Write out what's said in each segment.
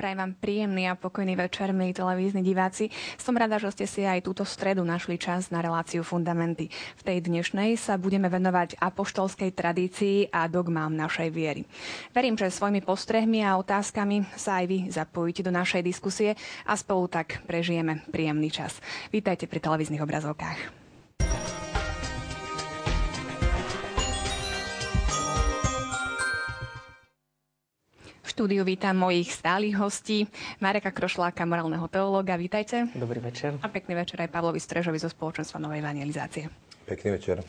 Prajem vám príjemný a pokojný večer, milí televízni diváci. Som rada, že ste si aj túto stredu našli čas na reláciu Fundamenty. V tej dnešnej sa budeme venovať apoštolskej tradícii a dogmám našej viery. Verím, že svojimi postrehmi a otázkami sa aj vy zapojíte do našej diskusie a spolu tak prežijeme príjemný čas. Vítajte pri televíznych obrazovkách. Štúdiu vítam mojich stálych hostí. Mareka Krošláka, morálneho teológa. Vítajte. Dobrý večer. A pekný večer aj Pavlovi Strežovi zo spoločenstva Novej evangelizácie. Pekný večer.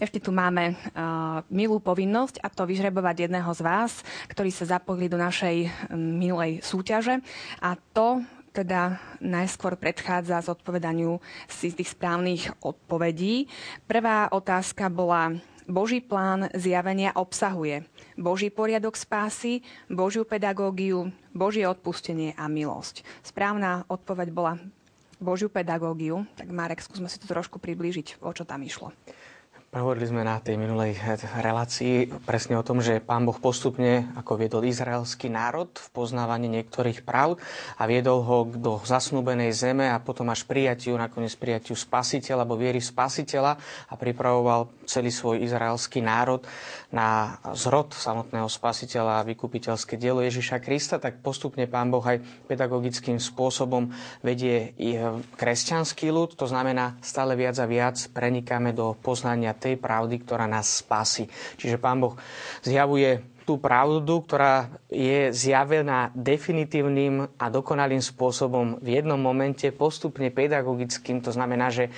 Ešte tu máme uh, milú povinnosť a to vyžrebovať jedného z vás, ktorí sa zapojili do našej um, minulej súťaže. A to teda najskôr predchádza zodpovedaniu si tých správnych odpovedí. Prvá otázka bola, Boží plán zjavenia obsahuje Boží poriadok spásy, Božiu pedagógiu, Božie odpustenie a milosť. Správna odpoveď bola Božiu pedagógiu. Tak Marek, skúsme si to trošku priblížiť, o čo tam išlo. Hovorili sme na tej minulej relácii presne o tom, že pán Boh postupne, ako viedol izraelský národ v poznávaní niektorých práv a viedol ho do zasnúbenej zeme a potom až prijatiu, nakoniec prijatiu spasiteľa alebo viery spasiteľa a pripravoval celý svoj izraelský národ na zrod samotného spasiteľa a vykupiteľské dielo Ježiša Krista, tak postupne pán Boh aj pedagogickým spôsobom vedie kresťanský ľud, to znamená stále viac a viac prenikáme do poznania tej pravdy, ktorá nás spasí. Čiže Pán Boh zjavuje tú pravdu, ktorá je zjavená definitívnym a dokonalým spôsobom v jednom momente, postupne pedagogickým. To znamená, že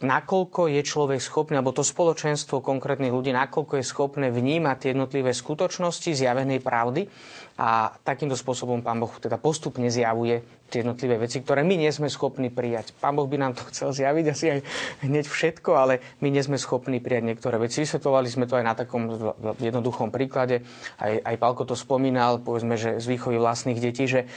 nakoľko je človek schopný, alebo to spoločenstvo konkrétnych ľudí, nakoľko je schopné vnímať jednotlivé skutočnosti zjavenej pravdy a takýmto spôsobom Pán Boh teda postupne zjavuje tie jednotlivé veci, ktoré my nie sme schopní prijať. Pán Boh by nám to chcel zjaviť asi aj hneď všetko, ale my nie sme schopní prijať niektoré veci. Vysvetovali sme to aj na takom jednoduchom príklade. Aj, aj Palko to spomínal, povedzme, že z výchovy vlastných detí, že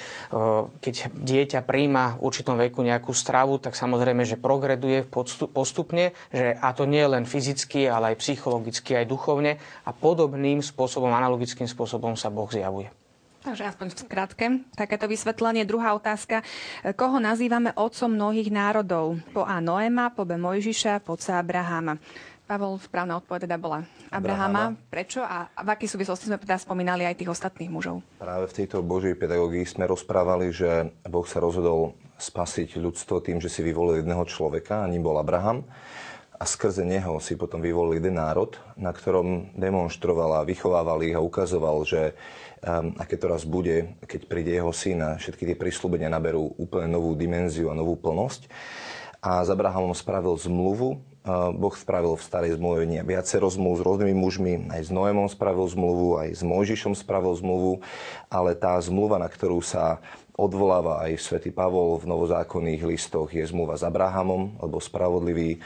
keď dieťa príjma v určitom veku nejakú stravu, tak samozrejme, že progreduje postupne, že a to nie len fyzicky, ale aj psychologicky, aj duchovne a podobným spôsobom, analogickým spôsobom sa Boh zjavuje. Takže aspoň v skratke takéto vysvetlenie. Druhá otázka. Koho nazývame otcom mnohých národov? Po A Noema, po B Mojžiša, po C Abrahama. Pavol, správna odpoveď teda bola Abrahama. Abrahama. Prečo a v akej súvislosti sme teda spomínali aj tých ostatných mužov? Práve v tejto Božej pedagógii sme rozprávali, že Boh sa rozhodol spasiť ľudstvo tým, že si vyvolil jedného človeka, a ním bol Abraham. A skrze neho si potom vyvolil jeden národ, na ktorom demonstroval a vychovával ich a ukazoval, že aké to raz bude, keď príde jeho syn a všetky tie prísľubenia naberú úplne novú dimenziu a novú plnosť. A s Abrahamom spravil zmluvu, Boh spravil v starej zmluve viacero zmluv s rôznymi mužmi, aj s Noémom spravil zmluvu, aj s Mojžišom spravil zmluvu, ale tá zmluva, na ktorú sa odvoláva aj svätý Pavol v novozákonných listoch, je zmluva s Abrahamom, lebo spravodliví e,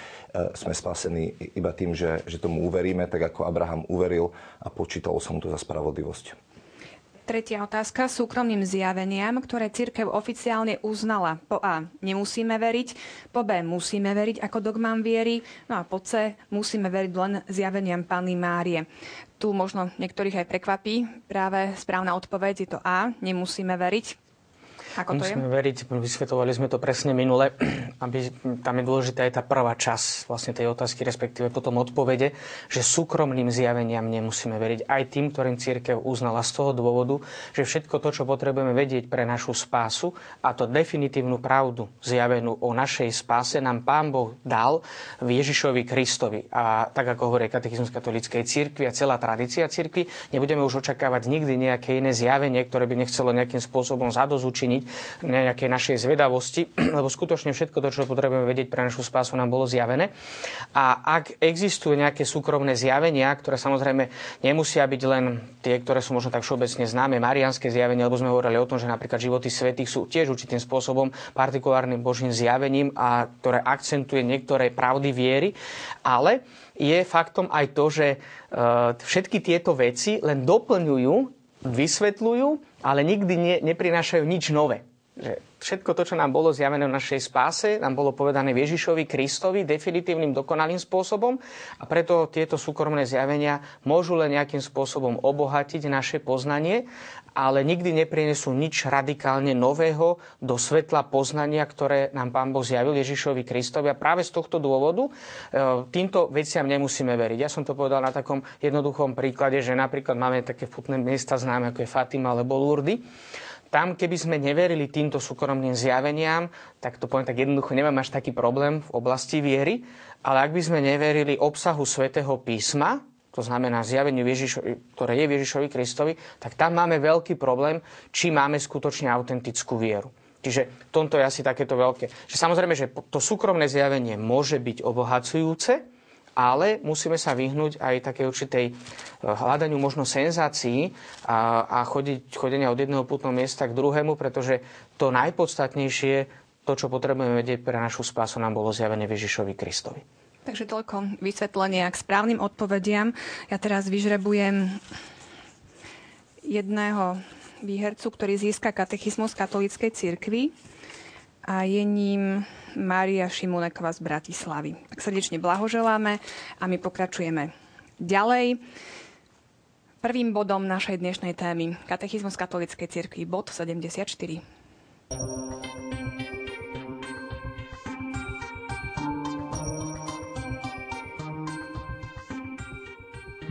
sme spasení iba tým, že, že tomu uveríme, tak ako Abraham uveril a počítal som to za spravodlivosť. Tretia otázka. Súkromným zjaveniam, ktoré církev oficiálne uznala. Po A. Nemusíme veriť. Po B. Musíme veriť ako dogmám viery. No a po C. Musíme veriť len zjaveniam Panny Márie. Tu možno niektorých aj prekvapí. Práve správna odpoveď je to A. Nemusíme veriť. Ako to Musíme je? veriť, vysvetovali sme to presne minule, aby tam je dôležitá aj tá prvá časť vlastne tej otázky, respektíve potom odpovede, že súkromným zjaveniam nemusíme veriť. Aj tým, ktorým církev uznala z toho dôvodu, že všetko to, čo potrebujeme vedieť pre našu spásu, a to definitívnu pravdu zjavenú o našej spáse, nám Pán Boh dal v Ježišovi Kristovi. A tak ako hovorí katechizmus katolíckej církvy a celá tradícia církvy, nebudeme už očakávať nikdy nejaké iné zjavenie, ktoré by nechcelo nejakým spôsobom zadozučiniť nejakej našej zvedavosti, lebo skutočne všetko to, čo potrebujeme vedieť pre našu spásu, nám bolo zjavené. A ak existujú nejaké súkromné zjavenia, ktoré samozrejme nemusia byť len tie, ktoré sú možno tak všeobecne známe, marianské zjavenia, lebo sme hovorili o tom, že napríklad životy svetých sú tiež určitým spôsobom partikulárnym božím zjavením a ktoré akcentuje niektoré pravdy viery, ale je faktom aj to, že e, všetky tieto veci len doplňujú, vysvetľujú ale nikdy ne, neprinášajú nič nové. Že všetko to, čo nám bolo zjavené v našej spáse, nám bolo povedané Ježišovi Kristovi definitívnym, dokonalým spôsobom a preto tieto súkromné zjavenia môžu len nejakým spôsobom obohatiť naše poznanie, ale nikdy neprinesú nič radikálne nového do svetla poznania, ktoré nám Pán Boh zjavil Ježišovi Kristovi. A práve z tohto dôvodu e, týmto veciam nemusíme veriť. Ja som to povedal na takom jednoduchom príklade, že napríklad máme také futné miesta známe, ako je Fatima alebo Lourdes tam, keby sme neverili týmto súkromným zjaveniam, tak to poviem tak jednoducho, nemám až taký problém v oblasti viery, ale ak by sme neverili obsahu svätého písma, to znamená zjaveniu, Ježišo, ktoré je Ježišovi Kristovi, tak tam máme veľký problém, či máme skutočne autentickú vieru. Čiže tomto je asi takéto veľké. Že samozrejme, že to súkromné zjavenie môže byť obohacujúce, ale musíme sa vyhnúť aj také určitej e, hľadaniu možno senzácií a, a chodiť, chodenia od jedného putného miesta k druhému, pretože to najpodstatnejšie, to, čo potrebujeme vedieť pre našu spásu, nám bolo zjavené Ježišovi Kristovi. Takže toľko vysvetlenia k správnym odpovediam. Ja teraz vyžrebujem jedného výhercu, ktorý získa katechizmus katolíckej cirkvi a je ním Mária Šimuneková z Bratislavy. Tak srdečne blahoželáme a my pokračujeme ďalej. Prvým bodom našej dnešnej témy Katechizmus katolíckej cirkvi, bod 74.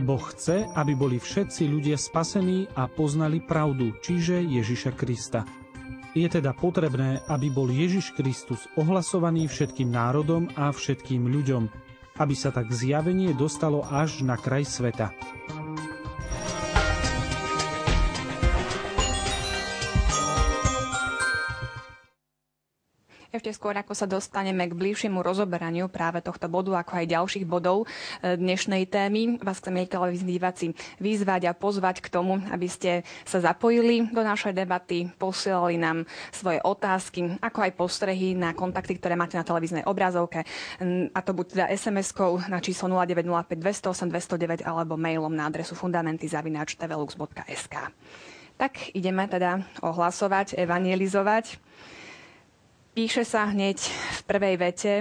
Boh chce, aby boli všetci ľudia spasení a poznali pravdu, čiže Ježiša Krista – je teda potrebné, aby bol Ježiš Kristus ohlasovaný všetkým národom a všetkým ľuďom, aby sa tak zjavenie dostalo až na kraj sveta. Ešte skôr, ako sa dostaneme k bližšiemu rozoberaniu práve tohto bodu, ako aj ďalších bodov e, dnešnej témy, vás chceme televízni diváci vyzvať a pozvať k tomu, aby ste sa zapojili do našej debaty, posielali nám svoje otázky, ako aj postrehy na kontakty, ktoré máte na televíznej obrazovke, a to buď teda SMS-kou na číslo 0905 208 209 alebo mailom na adresu fundamenty.tvlux.sk. Tak ideme teda ohlasovať, evangelizovať. Píše sa hneď v prvej vete,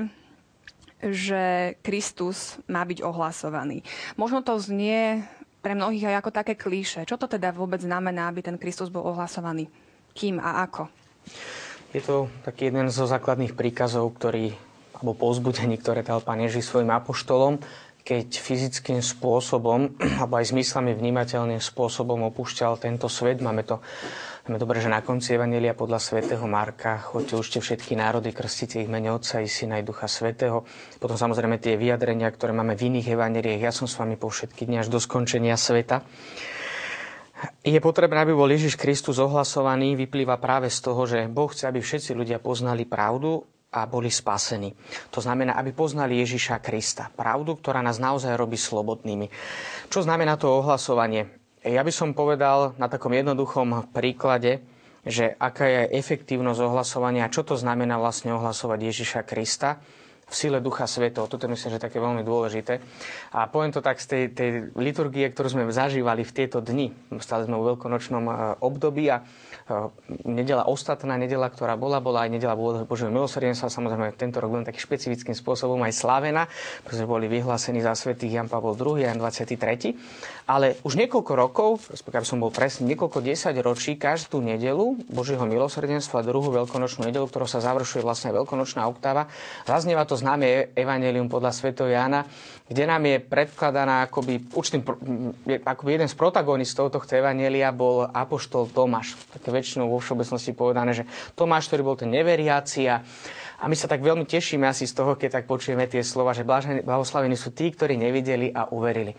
že Kristus má byť ohlasovaný. Možno to znie pre mnohých aj ako také klíše. Čo to teda vôbec znamená, aby ten Kristus bol ohlasovaný? Kým a ako? Je to taký jeden zo základných príkazov, ktorý, alebo povzbudení, ktoré dal Pán Ježiš svojim apoštolom, keď fyzickým spôsobom, alebo aj zmyslami vnímateľným spôsobom opúšťal tento svet. Máme to Vieme dobre, že na konci Evangelia podľa svätého Marka choďte už všetky národy, krstite ich mene Otca i Syna i Ducha Svetého. Potom samozrejme tie vyjadrenia, ktoré máme v iných evaneliách. Ja som s vami po všetky dni až do skončenia sveta. Je potrebné, aby bol Ježiš Kristus ohlasovaný, vyplýva práve z toho, že Boh chce, aby všetci ľudia poznali pravdu a boli spasení. To znamená, aby poznali Ježiša Krista. Pravdu, ktorá nás naozaj robí slobodnými. Čo znamená to ohlasovanie? Ja by som povedal na takom jednoduchom príklade, že aká je efektívnosť ohlasovania, čo to znamená vlastne ohlasovať Ježiša Krista v sile Ducha Svetov. Toto myslím, že také veľmi dôležité. A poviem to tak z tej, tej liturgie, ktorú sme zažívali v tieto dni. Stali sme v veľkonočnom e, období a nedela ostatná nedela, ktorá bola, bola aj nedela Božieho milosrdenstva, samozrejme tento rok len takým špecifickým spôsobom aj slávená, pretože boli vyhlásení za svätých Jan Pavel II Jan 23. Ale už niekoľko rokov, respektíve som bol presný, niekoľko desať ročí, každú nedelu Božieho milosrdenstva, druhú veľkonočnú nedelu, ktorou sa završuje vlastne veľkonočná oktáva, zaznieva to známe Evangelium podľa Sv. Jana, kde nám je predkladaná akoby, určitým, akoby jeden z protagonistov tohto Evangelia bol apoštol Tomáš. Také väčšinou vo všeobecnosti povedané, že Tomáš, ktorý bol ten neveriaci a a my sa tak veľmi tešíme asi z toho, keď tak počujeme tie slova, že blahoslavení sú tí, ktorí nevideli a uverili.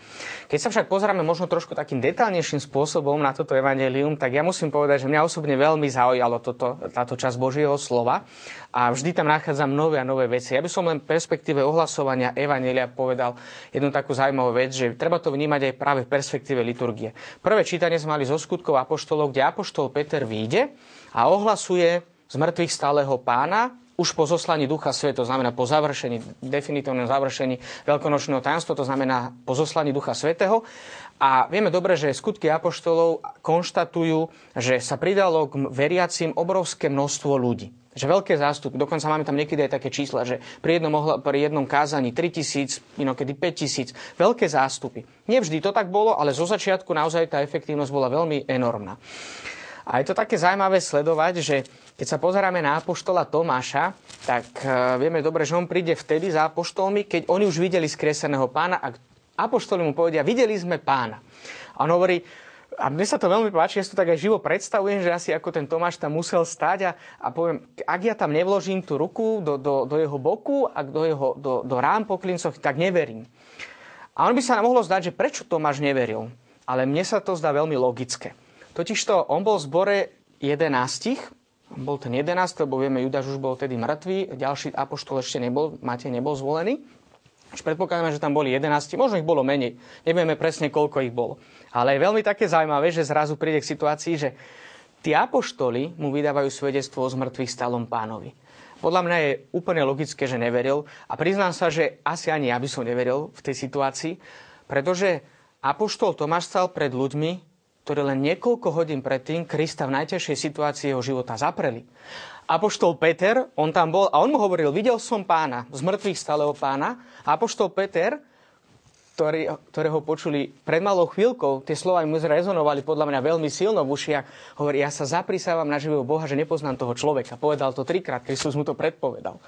Keď sa však pozrieme možno trošku takým detálnejším spôsobom na toto evanelium, tak ja musím povedať, že mňa osobne veľmi zaujalo toto, táto časť Božieho slova a vždy tam nachádzam nové a nové veci. Ja by som len v perspektíve ohlasovania evanelia povedal jednu takú zaujímavú vec, že treba to vnímať aj práve v perspektíve liturgie. Prvé čítanie sme mali zo skutkov apoštolov, kde apoštol Peter vyjde a ohlasuje z mŕtvych stáleho pána už po zoslaní Ducha Svetého, to znamená po završení, definitívnom završení veľkonočného tajomstva, to znamená po zoslaní Ducha Svetého. A vieme dobre, že skutky apoštolov konštatujú, že sa pridalo k veriacim obrovské množstvo ľudí. Že veľké zástupy, dokonca máme tam niekedy aj také čísla, že pri jednom, pri jednom kázaní 3000, inokedy 5000, veľké zástupy. Nevždy to tak bolo, ale zo začiatku naozaj tá efektívnosť bola veľmi enormná. A je to také zaujímavé sledovať, že keď sa pozeráme na apoštola Tomáša, tak uh, vieme dobre, že on príde vtedy za apoštolmi, keď oni už videli skreseného pána a apoštoli mu povedia, videli sme pána. A on hovorí, a mne sa to veľmi páči, ja si to tak aj živo predstavujem, že asi ako ten Tomáš tam musel stať a, a poviem, ak ja tam nevložím tú ruku do, do, do jeho boku a do, jeho, do, do rám po klincoch, tak neverím. A on by sa mohlo zdať, že prečo Tomáš neveril. Ale mne sa to zdá veľmi logické. Totižto on bol v zbore jedenástich, bol ten 11, lebo vieme, Judáš už bol tedy mŕtvý, ďalší apoštol ešte nebol, Matej nebol zvolený. Už predpokladáme, že tam boli 11, možno ich bolo menej, nevieme presne, koľko ich bolo. Ale je veľmi také zaujímavé, že zrazu príde k situácii, že tí apoštoli mu vydávajú svedectvo o zmrtvých stalom pánovi. Podľa mňa je úplne logické, že neveril a priznám sa, že asi ani ja by som neveril v tej situácii, pretože apoštol Tomáš stal pred ľuďmi, ktorí len niekoľko hodín predtým Krista v najťažšej situácii jeho života zapreli. Apoštol Peter, on tam bol a on mu hovoril, videl som pána, z mŕtvych stáleho pána. Apoštol Peter, ktorý, ktorého počuli pred malou chvíľkou, tie slova mu zrezonovali podľa mňa veľmi silno v ušiach, hovorí, ja sa zaprisávam na živého Boha, že nepoznám toho človeka. Povedal to trikrát, Kristus mu to predpovedal.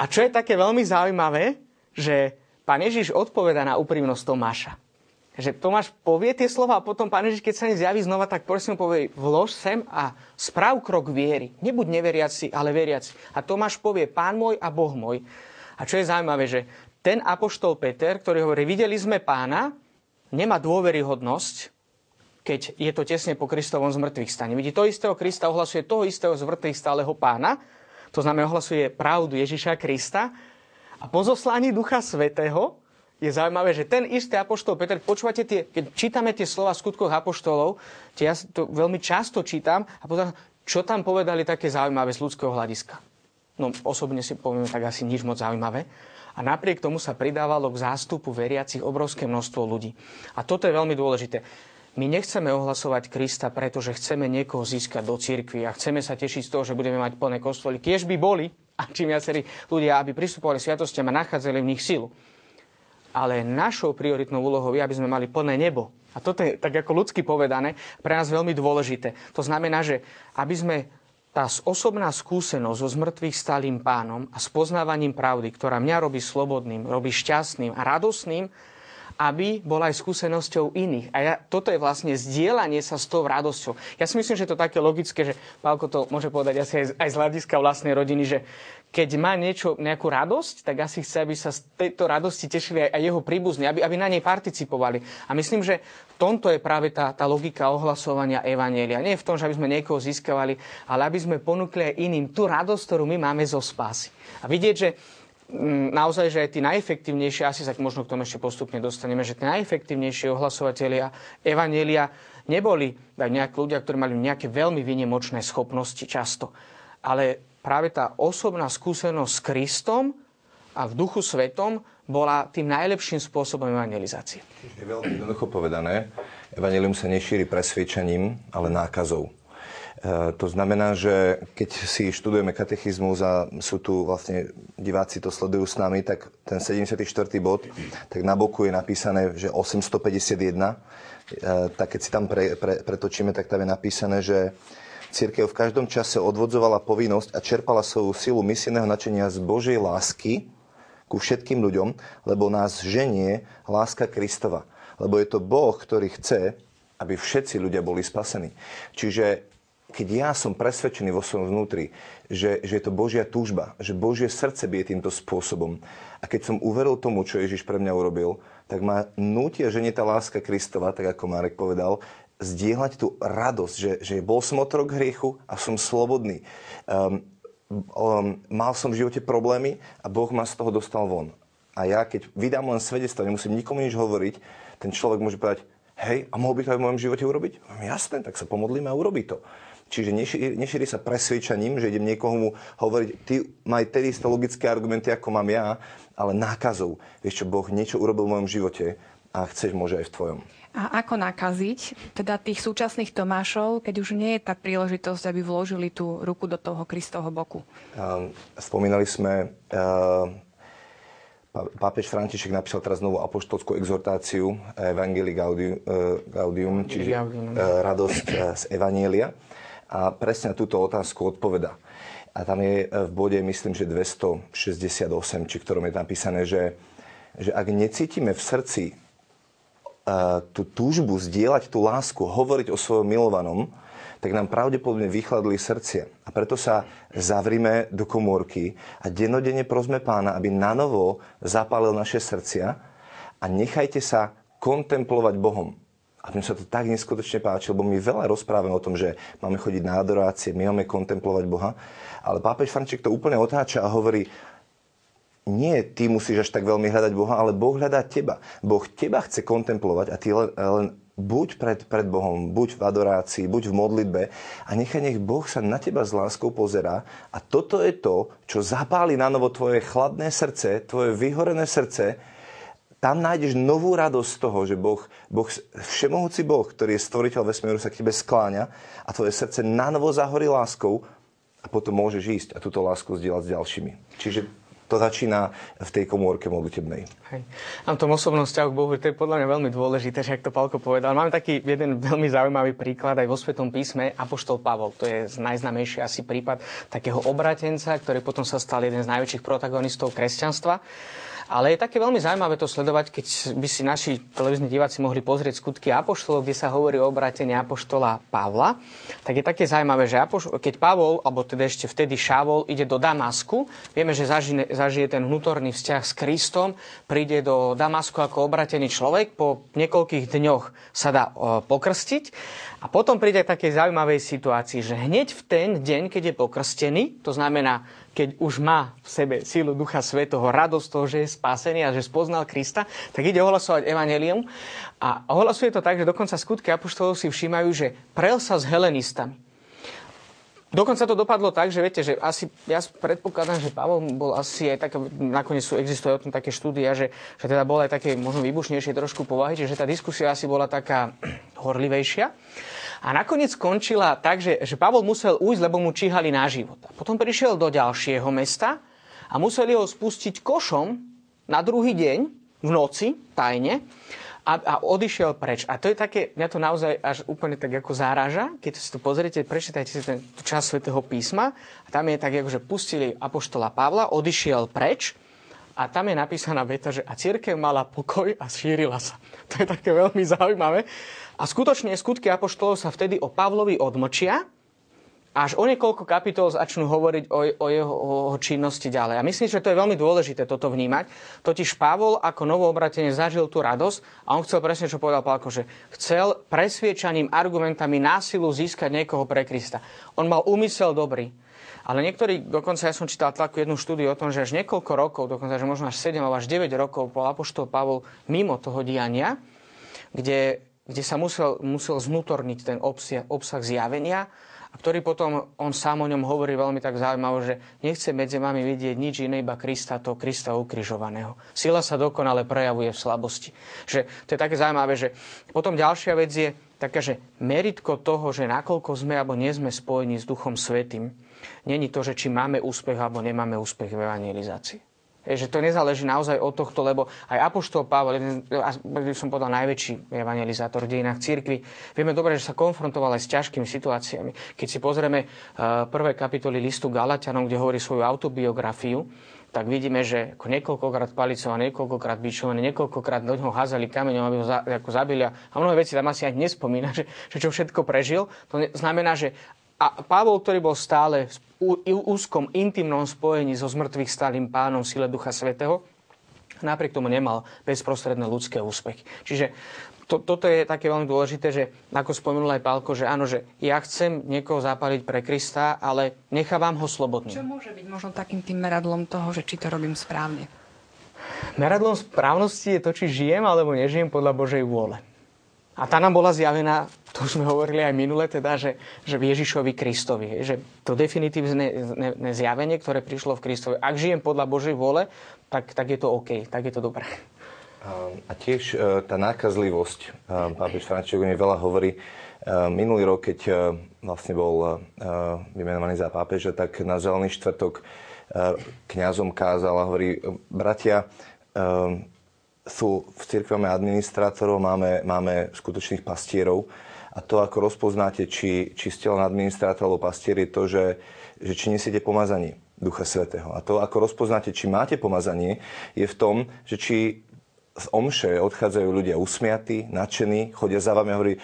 A čo je také veľmi zaujímavé, že pán Ježiš odpoveda na úprimnosť Tomáša že Tomáš povie tie slova a potom Pán Ježiš, keď sa zjaví znova, tak prosím povie, vlož sem a správ krok viery. Nebuď neveriaci, ale veriaci. A Tomáš povie, Pán môj a Boh môj. A čo je zaujímavé, že ten apoštol Peter, ktorý hovorí, videli sme pána, nemá dôveryhodnosť, keď je to tesne po Kristovom zmrtvých stane. Vidí to istého Krista, ohlasuje toho istého zmrtvých stáleho pána, to znamená, ohlasuje pravdu Ježiša Krista a po zoslaní Ducha Svetého je zaujímavé, že ten istý apoštol Peter, počúvate tie, keď čítame tie slova v skutkoch apoštolov, tie ja to veľmi často čítam a potom, čo tam povedali také zaujímavé z ľudského hľadiska. No osobne si poviem tak asi nič moc zaujímavé. A napriek tomu sa pridávalo k zástupu veriacich obrovské množstvo ľudí. A toto je veľmi dôležité. My nechceme ohlasovať Krista, pretože chceme niekoho získať do cirkvi a chceme sa tešiť z toho, že budeme mať plné kostoly. Kiež by boli, a čím viacerí ľudia, aby pristupovali sviatostiam a nachádzali v nich silu ale našou prioritnou úlohou je, aby sme mali plné nebo. A toto je, tak ako ľudsky povedané, pre nás veľmi dôležité. To znamená, že aby sme tá osobná skúsenosť so zmrtvých stálým pánom a s poznávaním pravdy, ktorá mňa robí slobodným, robí šťastným a radosným, aby bola aj skúsenosťou iných. A ja, toto je vlastne zdieľanie sa s tou radosťou. Ja si myslím, že to také logické, že Pálko to môže povedať asi aj, aj z hľadiska vlastnej rodiny, že keď má niečo, nejakú radosť, tak asi chce, aby sa z tejto radosti tešili aj, aj jeho príbuzní, aby, aby na nej participovali. A myslím, že v tomto je práve tá, tá logika ohlasovania Evanielia. Nie v tom, že aby sme niekoho získavali, ale aby sme ponúkli aj iným tú radosť, ktorú my máme zo spásy. A vidieť, že naozaj, že aj tí najefektívnejšie, asi sa možno k tomu ešte postupne dostaneme, že tí najefektívnejšie ohlasovatelia Evanielia neboli nejakí ľudia, ktorí mali nejaké veľmi vynimočné schopnosti často. Ale práve tá osobná skúsenosť s Kristom a v duchu svetom bola tým najlepším spôsobom evangelizácie. Je veľmi jednoducho povedané, evanelium sa nešíri presvedčením, ale nákazou. Eh, to znamená, že keď si študujeme katechizmus a sú tu vlastne diváci to sledujú s nami, tak ten 74. bod, tak na boku je napísané, že 851. Eh, tak keď si tam pre, pre, pretočíme, tak tam je napísané, že Církev v každom čase odvodzovala povinnosť a čerpala svoju silu misijného načenia z Božej lásky ku všetkým ľuďom, lebo nás ženie láska Kristova. Lebo je to Boh, ktorý chce, aby všetci ľudia boli spasení. Čiže keď ja som presvedčený vo svojom vnútri, že, že je to Božia túžba, že Božie srdce bije týmto spôsobom a keď som uveril tomu, čo Ježiš pre mňa urobil, tak ma nútia, že nie tá láska Kristova, tak ako Marek povedal, zdieľať tú radosť, že, že bol som otrok hriechu a som slobodný. Um, um, mal som v živote problémy a Boh ma z toho dostal von. A ja, keď vydám len svedectvo, nemusím nikomu nič hovoriť, ten človek môže povedať, hej, a mohol by to aj v mojom živote urobiť? Jasné, tak sa pomodlíme a urobí to. Čiže nešíri, nešíri sa presvedčaním, že idem niekomu hovoriť, ty maj tedy isté logické argumenty, ako mám ja, ale nákazou. Vieš čo, Boh niečo urobil v mojom živote a chceš, môže aj v tvojom. A ako nakaziť teda tých súčasných Tomášov, keď už nie je tá príležitosť, aby vložili tú ruku do toho Kristovho boku? spomínali sme, pápež František napísal teraz novú apoštolskú exhortáciu Evangelii Gaudium, e, Gaudium čiže Gaudium. E, radosť e, z Evanielia. A presne túto otázku odpoveda. A tam je v bode, myslím, že 268, či ktorom je napísané, že, že ak necítime v srdci tú túžbu zdieľať tú lásku, hovoriť o svojom milovanom, tak nám pravdepodobne vychladli srdcia. A preto sa zavrime do komórky a denodene prosme pána, aby nanovo zapálil naše srdcia a nechajte sa kontemplovať Bohom. A mne sa to tak neskutočne páči, lebo my veľa rozprávame o tom, že máme chodiť na adorácie, my máme kontemplovať Boha. Ale pápež František to úplne otáča a hovorí, nie ty musíš až tak veľmi hľadať Boha, ale Boh hľadá teba. Boh teba chce kontemplovať a ty len, len buď pred, pred Bohom, buď v adorácii, buď v modlitbe a nechaj nech Boh sa na teba s láskou pozerá a toto je to, čo zapáli na novo tvoje chladné srdce, tvoje vyhorené srdce, tam nájdeš novú radosť z toho, že boh, boh, všemohúci Boh, ktorý je stvoriteľ vesmíru, sa k tebe skláňa a tvoje srdce na novo zahorí láskou a potom môžeš ísť a túto lásku zdieľať s ďalšími. Čiže to začína v tej komórke modlitebnej. Hej. A tom osobnom vzťahu k Bohu, to je podľa mňa veľmi dôležité, že ak to Palko povedal. Máme taký jeden veľmi zaujímavý príklad aj vo Svetom písme, Apoštol Pavol. To je najznamejší asi prípad takého obratenca, ktorý potom sa stal jeden z najväčších protagonistov kresťanstva. Ale je také veľmi zaujímavé to sledovať, keď by si naši televízni diváci mohli pozrieť skutky Apoštolov, kde sa hovorí o obrátení Apoštola Pavla. Tak je také zaujímavé, že Apoštol, keď Pavol, alebo teda ešte vtedy Šavol, ide do Damasku, vieme, že zažije, zažije ten vnútorný vzťah s Kristom, príde do Damasku ako obratený človek, po niekoľkých dňoch sa dá pokrstiť a potom príde k takej zaujímavej situácii, že hneď v ten deň, keď je pokrstený, to znamená keď už má v sebe sílu Ducha Svetého, radosť toho, že je spásený a že spoznal Krista, tak ide ohlasovať evanelium. A ohlasuje to tak, že dokonca skutky apoštolov si všímajú, že prel sa s helenistami. Dokonca to dopadlo tak, že viete, že asi, ja predpokladám, že Pavol bol asi aj také, nakoniec sú, existuje o tom také štúdia, že, že teda bol aj také možno výbušnejšie trošku povahy, čiže tá diskusia asi bola taká horlivejšia. A nakoniec skončila tak, že, že Pavol musel ujsť, lebo mu číhali na život. Potom prišiel do ďalšieho mesta a museli ho spustiť košom na druhý deň v noci, tajne, a, a odišiel preč. A to je také, mňa to naozaj až úplne tak ako záraža, keď si to pozriete, prečítajte si ten čas svätého písma a tam je tak, že pustili apoštola Pavla, odišiel preč a tam je napísaná veta, že a církev mala pokoj a šírila sa. To je také veľmi zaujímavé. A skutočne skutky apoštolov sa vtedy o Pavlovi odmlčia, až o niekoľko kapitol začnú hovoriť o, o jeho o činnosti ďalej. A myslím, že to je veľmi dôležité toto vnímať. Totiž Pavol ako novoobratenie zažil tú radosť a on chcel presne, čo povedal Pálko, že chcel presviečaním, argumentami násilu získať niekoho pre Krista. On mal úmysel dobrý. Ale niektorí, dokonca ja som čítal takú jednu štúdiu o tom, že až niekoľko rokov, dokonca že možno až 7 alebo až 9 rokov bol apoštol Pavol mimo toho diania, kde kde sa musel, musel znútorniť ten obsah, obsah zjavenia, a ktorý potom on sám o ňom hovorí veľmi tak zaujímavé, že nechce medzi vami vidieť nič iné, iba Krista, to Krista ukrižovaného. Sila sa dokonale prejavuje v slabosti. Že to je také zaujímavé, že potom ďalšia vec je taká, že meritko toho, že nakoľko sme alebo nie sme spojení s Duchom Svetým, není to, že či máme úspech alebo nemáme úspech v evangelizácii. Že to nezáleží naozaj od tohto, lebo aj Apoštol Pavel, jeden, by som povedal, najväčší evangelizátor v dejinách církvy, vieme dobre, že sa konfrontoval aj s ťažkými situáciami. Keď si pozrieme uh, prvé kapitoly listu Galatianom, kde hovorí svoju autobiografiu, tak vidíme, že ako niekoľkokrát palicova, niekoľkokrát bičovaný, niekoľkokrát do ňoho házali kameňom, aby ho za, ako zabili. A mnohé veci tam asi ani nespomína, že, že čo všetko prežil. To znamená, že a Pavol, ktorý bol stále v úzkom, intimnom spojení so zmrtvých stálym pánom sile Ducha Svetého, napriek tomu nemal bezprostredné ľudské úspechy. Čiže to, toto je také veľmi dôležité, že ako spomenul aj Pálko, že áno, že ja chcem niekoho zapaliť pre Krista, ale nechávam ho slobodný. Čo môže byť možno takým tým meradlom toho, že či to robím správne? Meradlom správnosti je to, či žijem alebo nežijem podľa Božej vôle. A tá nám bola zjavená to sme hovorili aj minule, teda, že, že v Ježišovi Kristovi. Že to definitívne zjavenie, ktoré prišlo v Kristovi, ak žijem podľa Božej vôle, tak, tak je to OK, tak je to dobré. A tiež e, tá nákazlivosť, e, pápež František o nej veľa hovorí. E, minulý rok, keď vlastne bol vymenovaný za pápeža, tak na Zelený štvrtok kňazom kázal a hovorí, bratia, sú v cirkvi máme administrátorov, máme, máme skutočných pastierov a to, ako rozpoznáte, či, či ste len administrátor alebo pastier, je to, že, že či nesiete pomazanie Ducha Svetého. A to, ako rozpoznáte, či máte pomazanie, je v tom, že či z omše odchádzajú ľudia usmiatí, nadšení, chodia za vami a hovorí,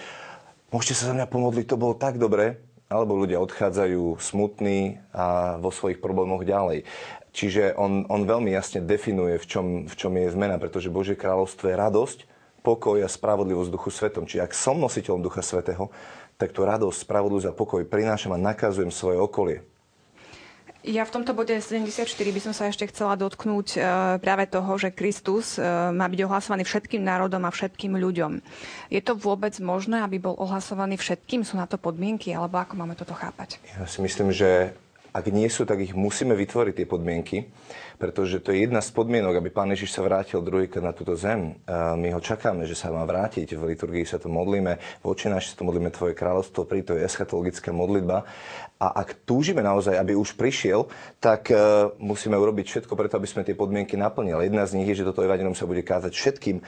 môžete sa za mňa pomodliť, to bolo tak dobre, alebo ľudia odchádzajú smutní a vo svojich problémoch ďalej. Čiže on, on veľmi jasne definuje, v čom, v čom je zmena, pretože Božie kráľovstvo je radosť, pokoj a spravodlivosť Duchu Svetom. Čiže ak som nositeľom Ducha Svetého, tak tú radosť, spravodlivosť a pokoj prinášam a nakazujem svoje okolie. Ja v tomto bode 74 by som sa ešte chcela dotknúť e, práve toho, že Kristus e, má byť ohlasovaný všetkým národom a všetkým ľuďom. Je to vôbec možné, aby bol ohlasovaný všetkým? Sú na to podmienky? Alebo ako máme toto chápať? Ja si myslím, že ak nie sú, tak ich musíme vytvoriť tie podmienky, pretože to je jedna z podmienok, aby Pán Ježiš sa vrátil druhýkrát na túto zem. My ho čakáme, že sa má vrátiť. V liturgii sa to modlíme, v očináši sa to modlíme Tvoje kráľovstvo, pri to je eschatologická modlitba. A ak túžime naozaj, aby už prišiel, tak uh, musíme urobiť všetko preto, aby sme tie podmienky naplnili. Jedna z nich je, že toto evanelium sa bude kázať všetkým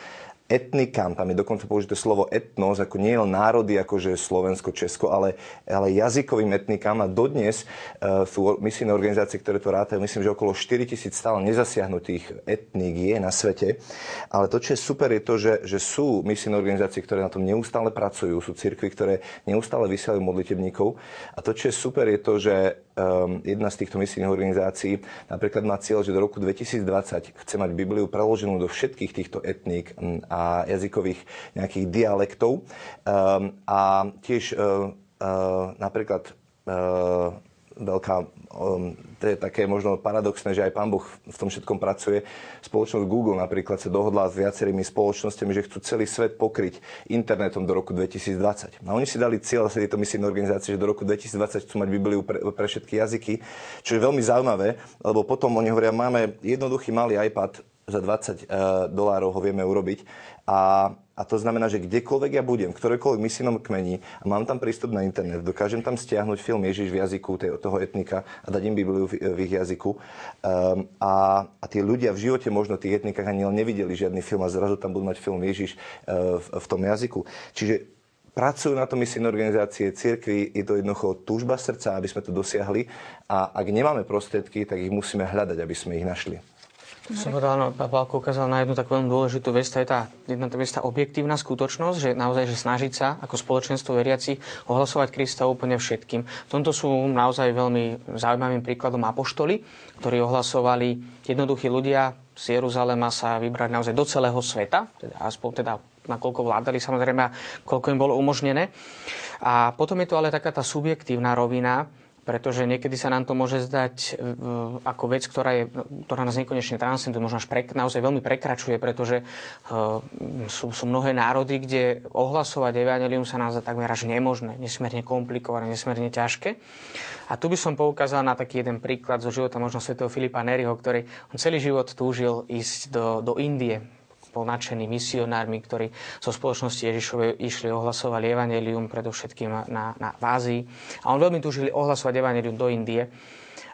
etnikám, tam je dokonca použité slovo etnos, ako nie len národy, ako že Slovensko, Česko, ale, ale jazykovým etnikám a dodnes uh, sú misijné organizácie, ktoré to rátajú, myslím, že okolo 4 tisíc stále nezasiahnutých etník je na svete. Ale to, čo je super, je to, že, že sú misijné organizácie, ktoré na tom neustále pracujú, sú cirkvy, ktoré neustále vysielajú modlitebníkov. A to, čo je super, je to, že um, jedna z týchto misijných organizácií napríklad má cieľ, že do roku 2020 chce mať Bibliu preloženú do všetkých týchto etník a jazykových nejakých dialektov. Um, a tiež uh, uh, napríklad uh, veľká, um, to je také možno paradoxné, že aj pán Boh v tom všetkom pracuje. Spoločnosť Google napríklad sa dohodla s viacerými spoločnosťami, že chcú celý svet pokryť internetom do roku 2020. A oni si dali cieľ, asi tieto misijné organizácie, že do roku 2020 chcú mať Bibliu pre, pre všetky jazyky, čo je veľmi zaujímavé, lebo potom oni hovoria, máme jednoduchý malý iPad, za 20 uh, eh, dolárov ho vieme urobiť. A, a to znamená, že kdekoľvek ja budem, v ktorejkoľvek misijnom kmeni a mám tam prístup na internet, dokážem tam stiahnuť film Ježiš v jazyku toho etnika a dať im Bibliu v, v ich jazyku. Um, a, a tí ľudia v živote možno v tých etnikách ani nevideli žiadny film a zrazu tam budú mať film Ježiš uh, v, v tom jazyku. Čiže pracujú na to misijné organizácie, cirkvi, je to jednoducho túžba srdca, aby sme to dosiahli a ak nemáme prostriedky, tak ich musíme hľadať, aby sme ich našli. Som povedal, no, Pavlko ukázal na jednu takú veľmi dôležitú vec, to je tá, jedna tá, tá objektívna skutočnosť, že naozaj, že snažiť sa ako spoločenstvo veriaci ohlasovať Krista úplne všetkým. V tomto sú naozaj veľmi zaujímavým príkladom apoštoli, ktorí ohlasovali jednoduchí ľudia z Jeruzalema sa vybrať naozaj do celého sveta, teda aspoň teda nakoľko vládali samozrejme a koľko im bolo umožnené. A potom je to ale taká tá subjektívna rovina, pretože niekedy sa nám to môže zdať e, ako vec, ktorá, je, ktorá nás nekonečne transcenduje, možno až pre, naozaj veľmi prekračuje, pretože uh, sú, sú mnohé národy, kde ohlasovať evanelium sa nás takmer až nemožné, nesmierne komplikované, nesmierne ťažké. A tu by som poukázal na taký jeden príklad zo života možno svätého Filipa Neriho, ktorý on celý život túžil ísť do, do Indie, bol nadšený misionármi, ktorí zo spoločnosti Ježišovej išli ohlasovali evanelium predovšetkým na, na, v Ázii. A on veľmi túžil ohlasovať evanelium do Indie.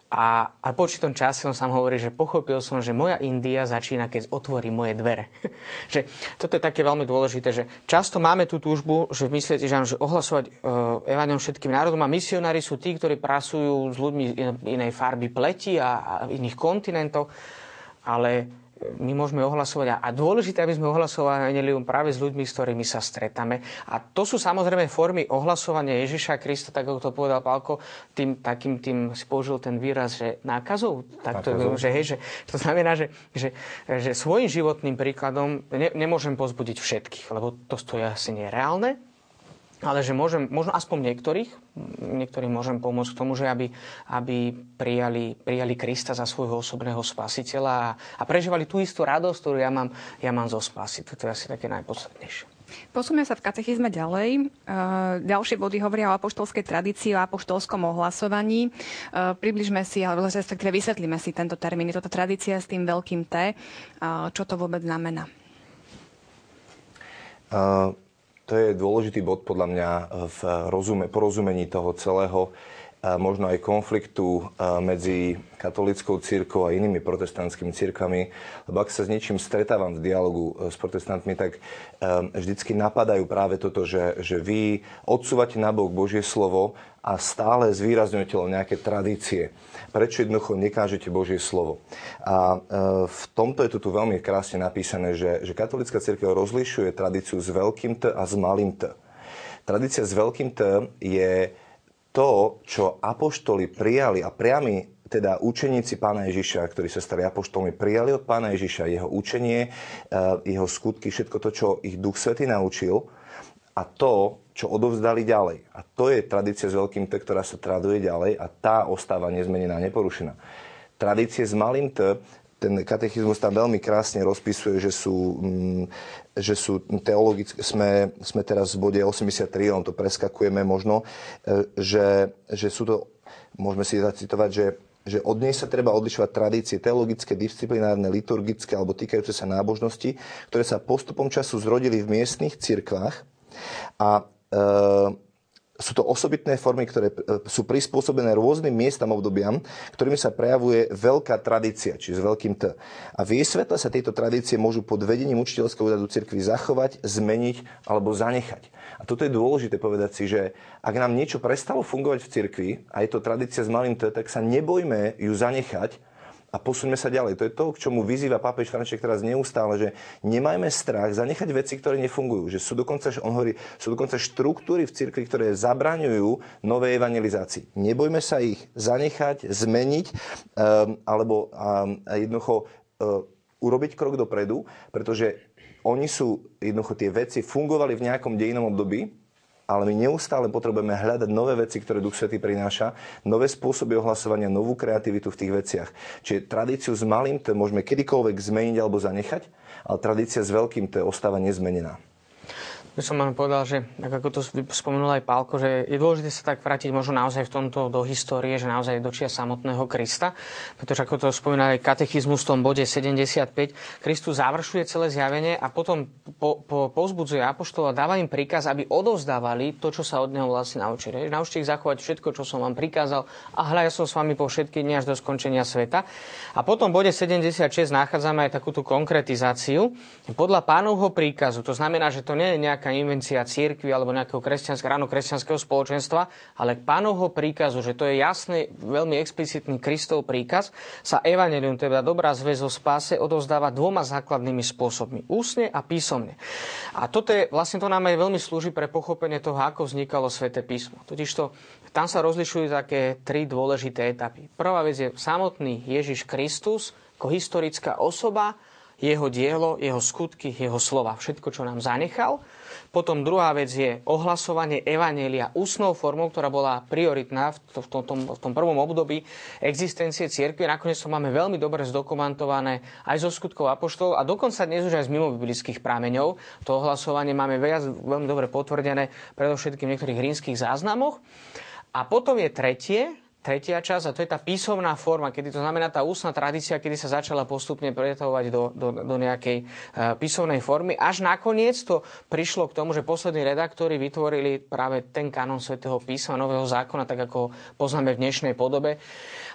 A, a po určitom čase on sám hovorí, že pochopil som, že moja India začína, keď otvorí moje dvere. že toto je také veľmi dôležité, že často máme tú túžbu, že myslíte, že, ohlasovať uh, evangelium všetkým národom a misionári sú tí, ktorí pracujú s ľuďmi inej farby pleti a, a iných kontinentov, ale my môžeme ohlasovať a dôležité, aby sme ohlasovali Evangelium práve s ľuďmi, s ktorými sa stretáme. A to sú samozrejme formy ohlasovania Ježiša Krista, tak ako to povedal Pálko, tým takým tým si použil ten výraz, že nákazou. Tak to, že, hej, že, to znamená, že, že, že svojim životným príkladom ne, nemôžem pozbudiť všetkých, lebo to stojí asi nereálne, ale že môžem, možno aspoň niektorých, niektorým môžem pomôcť k tomu, že aby, aby prijali, prijali Krista za svojho osobného spasiteľa a, a prežívali tú istú radosť, ktorú ja mám, ja mám zo spasy. To je asi také najpodstatnejšie. Posúme sa v katechizme ďalej. Ďalšie body hovoria o apoštolskej tradícii, o apoštolskom ohlasovaní. Približme si, alebo respektíve vysvetlíme si tento termín. Je toto tradícia s tým veľkým T. Čo to vôbec znamená? Uh, to je dôležitý bod podľa mňa v rozume, porozumení toho celého možno aj konfliktu medzi katolickou církou a inými protestantskými církami. Lebo ak sa s niečím stretávam v dialogu e, s protestantmi, tak vždycky napadajú práve toto, že, že vy odsúvate na bok Božie slovo a stále zvýrazňujete len nejaké tradície. Prečo jednoducho nekážete Božie slovo? A e, v tomto je to tu veľmi krásne napísané, že, že katolická církev rozlišuje tradíciu s veľkým T a s malým T. Tradícia s veľkým T je to, čo apoštoli prijali a priami teda učeníci pána Ježiša, ktorí sa stali apoštolmi, prijali od pána Ježiša jeho učenie, eh, jeho skutky, všetko to, čo ich Duch Svety naučil a to, čo odovzdali ďalej. A to je tradícia s veľkým T, ktorá sa traduje ďalej a tá ostáva nezmenená, neporušená. Tradície s malým T ten katechizmus tam veľmi krásne rozpisuje, že sú, mm, že sú teologické, sme, sme teraz v bode 83, on to preskakujeme možno, e, že, že sú to, môžeme si zacitovať, že že od nej sa treba odlišovať tradície teologické, disciplinárne, liturgické alebo týkajúce sa nábožnosti, ktoré sa postupom času zrodili v miestnych cirkvách a e, sú to osobitné formy, ktoré e, sú prispôsobené rôznym miestam obdobiam, ktorými sa prejavuje veľká tradícia, čiže s veľkým T. A v jej svetle sa tieto tradície môžu pod vedením učiteľského úradu cirkvi zachovať, zmeniť alebo zanechať. A toto je dôležité povedať si, že ak nám niečo prestalo fungovať v cirkvi a je to tradícia s malým T, tak sa nebojme ju zanechať, a posuňme sa ďalej. To je to, k čomu vyzýva pápež František teraz neustále, že nemajme strach zanechať veci, ktoré nefungujú. Že sú dokonca, on hovorí, sú dokonca štruktúry v cirkvi, ktoré zabraňujú novej evangelizácii. Nebojme sa ich zanechať, zmeniť um, alebo um, jednoducho um, urobiť krok dopredu, pretože oni sú, jednoducho tie veci fungovali v nejakom dejinom období, ale my neustále potrebujeme hľadať nové veci, ktoré Duch Svetý prináša, nové spôsoby ohlasovania, novú kreativitu v tých veciach. Čiže tradíciu s malým to môžeme kedykoľvek zmeniť alebo zanechať, ale tradícia s veľkým to ostáva nezmenená by som vám povedal, že ako to spomenul aj Pálko, že je dôležité sa tak vrátiť možno naozaj v tomto do histórie, že naozaj do čia samotného Krista, pretože ako to spomínal aj katechizmus v tom bode 75, Kristus završuje celé zjavenie a potom po, po, pozbudzuje apoštolov a dáva im príkaz, aby odovzdávali to, čo sa od neho vlastne naučili. Naučte ich zachovať všetko, čo som vám prikázal a hľa ja som s vami po všetky dni až do skončenia sveta. A potom v bode 76 nachádzame aj takúto konkretizáciu. Podľa pánovho príkazu, to znamená, že to nie je nejaká nejaká invencia církvy alebo nejakého kresťanského, ráno kresťanského spoločenstva, ale pánovho príkazu, že to je jasný, veľmi explicitný Kristov príkaz, sa evanelium, teda dobrá zväz o spáse, odovzdáva dvoma základnými spôsobmi. Úsne a písomne. A toto je, vlastne to nám aj veľmi slúži pre pochopenie toho, ako vznikalo sväté písmo. Totižto tam sa rozlišujú také tri dôležité etapy. Prvá vec je samotný Ježiš Kristus ako historická osoba, jeho dielo, jeho skutky, jeho slova, všetko, čo nám zanechal. Potom druhá vec je ohlasovanie Evanelia ústnou formou, ktorá bola prioritná v, to, tom, v tom prvom období existencie cirkvi. Nakoniec to máme veľmi dobre zdokumentované aj zo skutkov apoštolov a dokonca dnes už aj z mimobiblických prámeňov. To ohlasovanie máme viac, veľmi dobre potvrdené predovšetkým v niektorých rímskych záznamoch. A potom je tretie, tretia časť a to je tá písomná forma, kedy to znamená tá ústna tradícia, kedy sa začala postupne pretavovať do, do, do nejakej uh, písomnej formy. Až nakoniec to prišlo k tomu, že poslední redaktori vytvorili práve ten kanon svätého písma, nového zákona, tak ako poznáme v dnešnej podobe.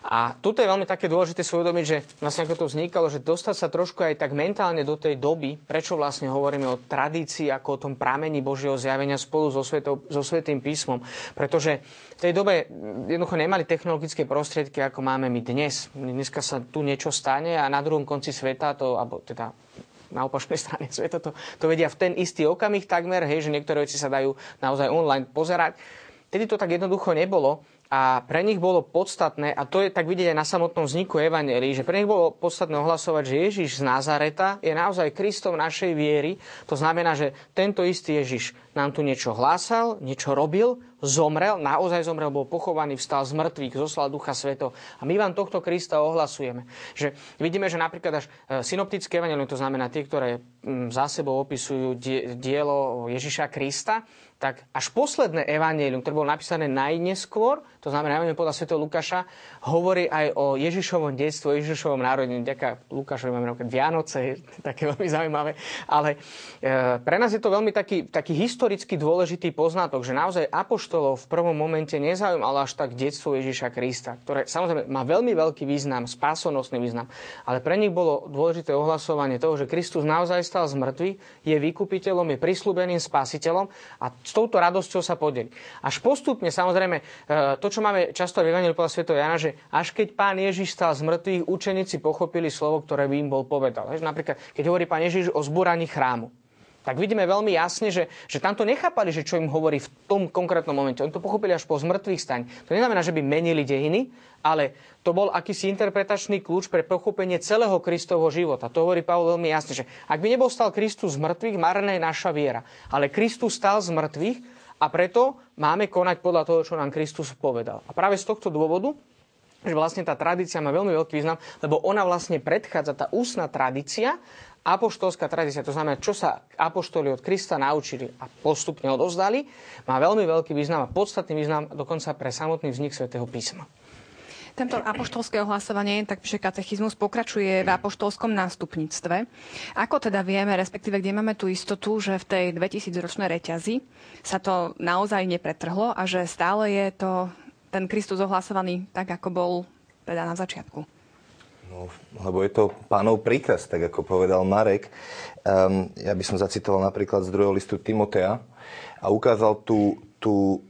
A tu je veľmi také dôležité si uvedomiť, že vlastne ako to vznikalo, že dostať sa trošku aj tak mentálne do tej doby, prečo vlastne hovoríme o tradícii ako o tom pramení Božieho zjavenia spolu so, svetou, so Svetým písmom. Pretože v tej dobe jednoducho nemali technologické prostriedky, ako máme my dnes. Dneska sa tu niečo stane a na druhom konci sveta to, alebo teda na opačnej strane sveta to, to vedia v ten istý okamih takmer, hej, že niektoré veci sa dajú naozaj online pozerať. Tedy to tak jednoducho nebolo a pre nich bolo podstatné, a to je tak vidieť aj na samotnom vzniku Evangelii, že pre nich bolo podstatné ohlasovať, že Ježiš z Nazareta je naozaj Kristom našej viery. To znamená, že tento istý Ježiš nám tu niečo hlásal, niečo robil, zomrel, naozaj zomrel, bol pochovaný, vstal z mŕtvych, zoslal Ducha Sveto. A my vám tohto Krista ohlasujeme. Že vidíme, že napríklad až e, synoptické evangelium, to znamená tie, ktoré mm, za sebou opisujú dielo Ježiša Krista, tak až posledné evanílium, ktoré bolo napísané najneskôr, to znamená evanílium podľa Sv. Lukáša, hovorí aj o Ježišovom detstve, o Ježišovom narodení. Ďaká Lukášovi máme napríklad Vianoce, také veľmi zaujímavé. Ale e, pre nás je to veľmi taký, taký historicky dôležitý poznatok, že naozaj apoštolov v prvom momente nezaujímalo až tak detstvo Ježiša Krista, ktoré samozrejme má veľmi veľký význam, spásonosný význam, ale pre nich bolo dôležité ohlasovanie toho, že Kristus naozaj stal z mŕtvych, je vykupiteľom, je prislúbeným spasiteľom a s touto radosťou sa podeli. Až postupne, samozrejme, e, to, čo máme často v Evangeliu podľa Sv. Jana, že až keď pán Ježiš stal z mŕtvych, učeníci pochopili slovo, ktoré by im bol povedal. Napríklad, keď hovorí pán Ježiš o zbúraní chrámu tak vidíme veľmi jasne, že, že tamto nechápali, že čo im hovorí v tom konkrétnom momente. Oni to pochopili až po zmrtvých staň. To neznamená, že by menili dejiny, ale to bol akýsi interpretačný kľúč pre pochopenie celého Kristovho života. To hovorí Pavol veľmi jasne, že ak by nebol stal Kristus z mŕtvych, marná je naša viera. Ale Kristus stal z mŕtvych a preto máme konať podľa toho, čo nám Kristus povedal. A práve z tohto dôvodu že vlastne tá tradícia má veľmi veľký význam, lebo ona vlastne predchádza, tá ústna tradícia apoštolská tradícia, to znamená, čo sa apoštoli od Krista naučili a postupne odozdali, má veľmi veľký význam a podstatný význam dokonca pre samotný vznik svätého písma. Tento apoštolské ohlasovanie, tak píše katechizmus, pokračuje v apoštolskom nástupníctve. Ako teda vieme, respektíve kde máme tú istotu, že v tej 2000-ročnej reťazi sa to naozaj nepretrhlo a že stále je to ten Kristus ohlasovaný tak, ako bol teda na začiatku? No, lebo je to pánov príkaz, tak ako povedal Marek. Um, ja by som zacitoval napríklad z druhého listu Timotea a ukázal tú, tú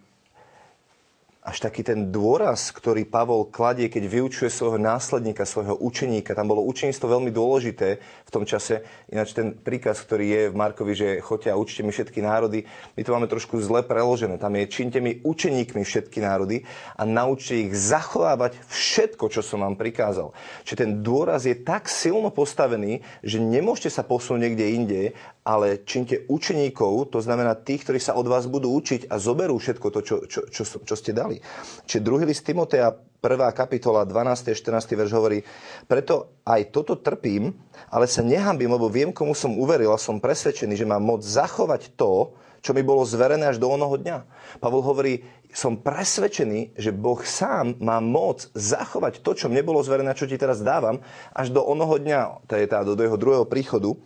až taký ten dôraz, ktorý Pavol kladie, keď vyučuje svojho následníka, svojho učeníka. Tam bolo učeníctvo veľmi dôležité v tom čase. Ináč ten príkaz, ktorý je v Markovi, že choďte a učte mi všetky národy, my to máme trošku zle preložené. Tam je činte mi učeníkmi všetky národy a naučte ich zachovávať všetko, čo som vám prikázal. Čiže ten dôraz je tak silno postavený, že nemôžete sa posunúť niekde inde ale činte učeníkov, to znamená tých, ktorí sa od vás budú učiť a zoberú všetko to, čo, čo, čo, čo ste dali. Čiže druhý list Timotea, 1. kapitola, 12. a 14. verš hovorí, preto aj toto trpím, ale sa nehambím, lebo viem, komu som uveril a som presvedčený, že mám moc zachovať to, čo mi bolo zverené až do onoho dňa. Pavol hovorí, som presvedčený, že Boh sám má moc zachovať to, čo mne bolo zverené, čo ti teraz dávam, až do onoho dňa, to je tá, do, jeho druhého príchodu.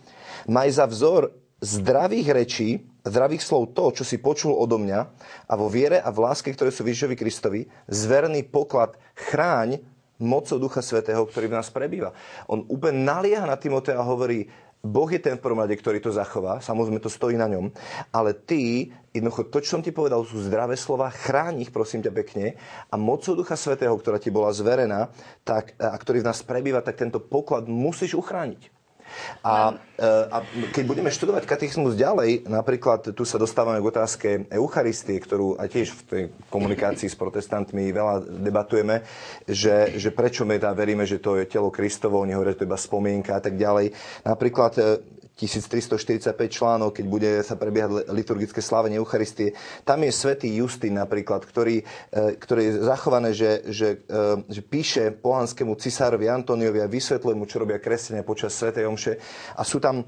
Maj za vzor zdravých rečí, zdravých slov to, čo si počul odo mňa a vo viere a v láske, ktoré sú Ježišovi Kristovi, zverný poklad chráň mocou Ducha Svetého, ktorý v nás prebýva. On úplne nalieha na Timotea a hovorí, Boh je ten v prvom rade, ktorý to zachová, samozrejme to stojí na ňom, ale ty, jednoducho to, čo som ti povedal, sú zdravé slova, chráň ich, prosím ťa pekne, a mocou Ducha Svetého, ktorá ti bola zverená, tak, a ktorý v nás prebýva, tak tento poklad musíš uchrániť. A, e, a keď budeme študovať katechizmus ďalej, napríklad tu sa dostávame k otázke Eucharistie, ktorú aj tiež v tej komunikácii s protestantmi veľa debatujeme, že, že prečo my tá veríme, že to je telo Kristovo, oni hovoria, že to je iba spomienka a tak ďalej. Napríklad e, 1345 článok, keď bude sa prebiehať liturgické slávenie Eucharistie. Tam je svätý Justín napríklad, ktorý, e, ktorý je zachované, že, že, e, že píše pohanskému cisárovi Antoniovi a vysvetľuje mu, čo robia kresťania počas svätej Omše. A sú tam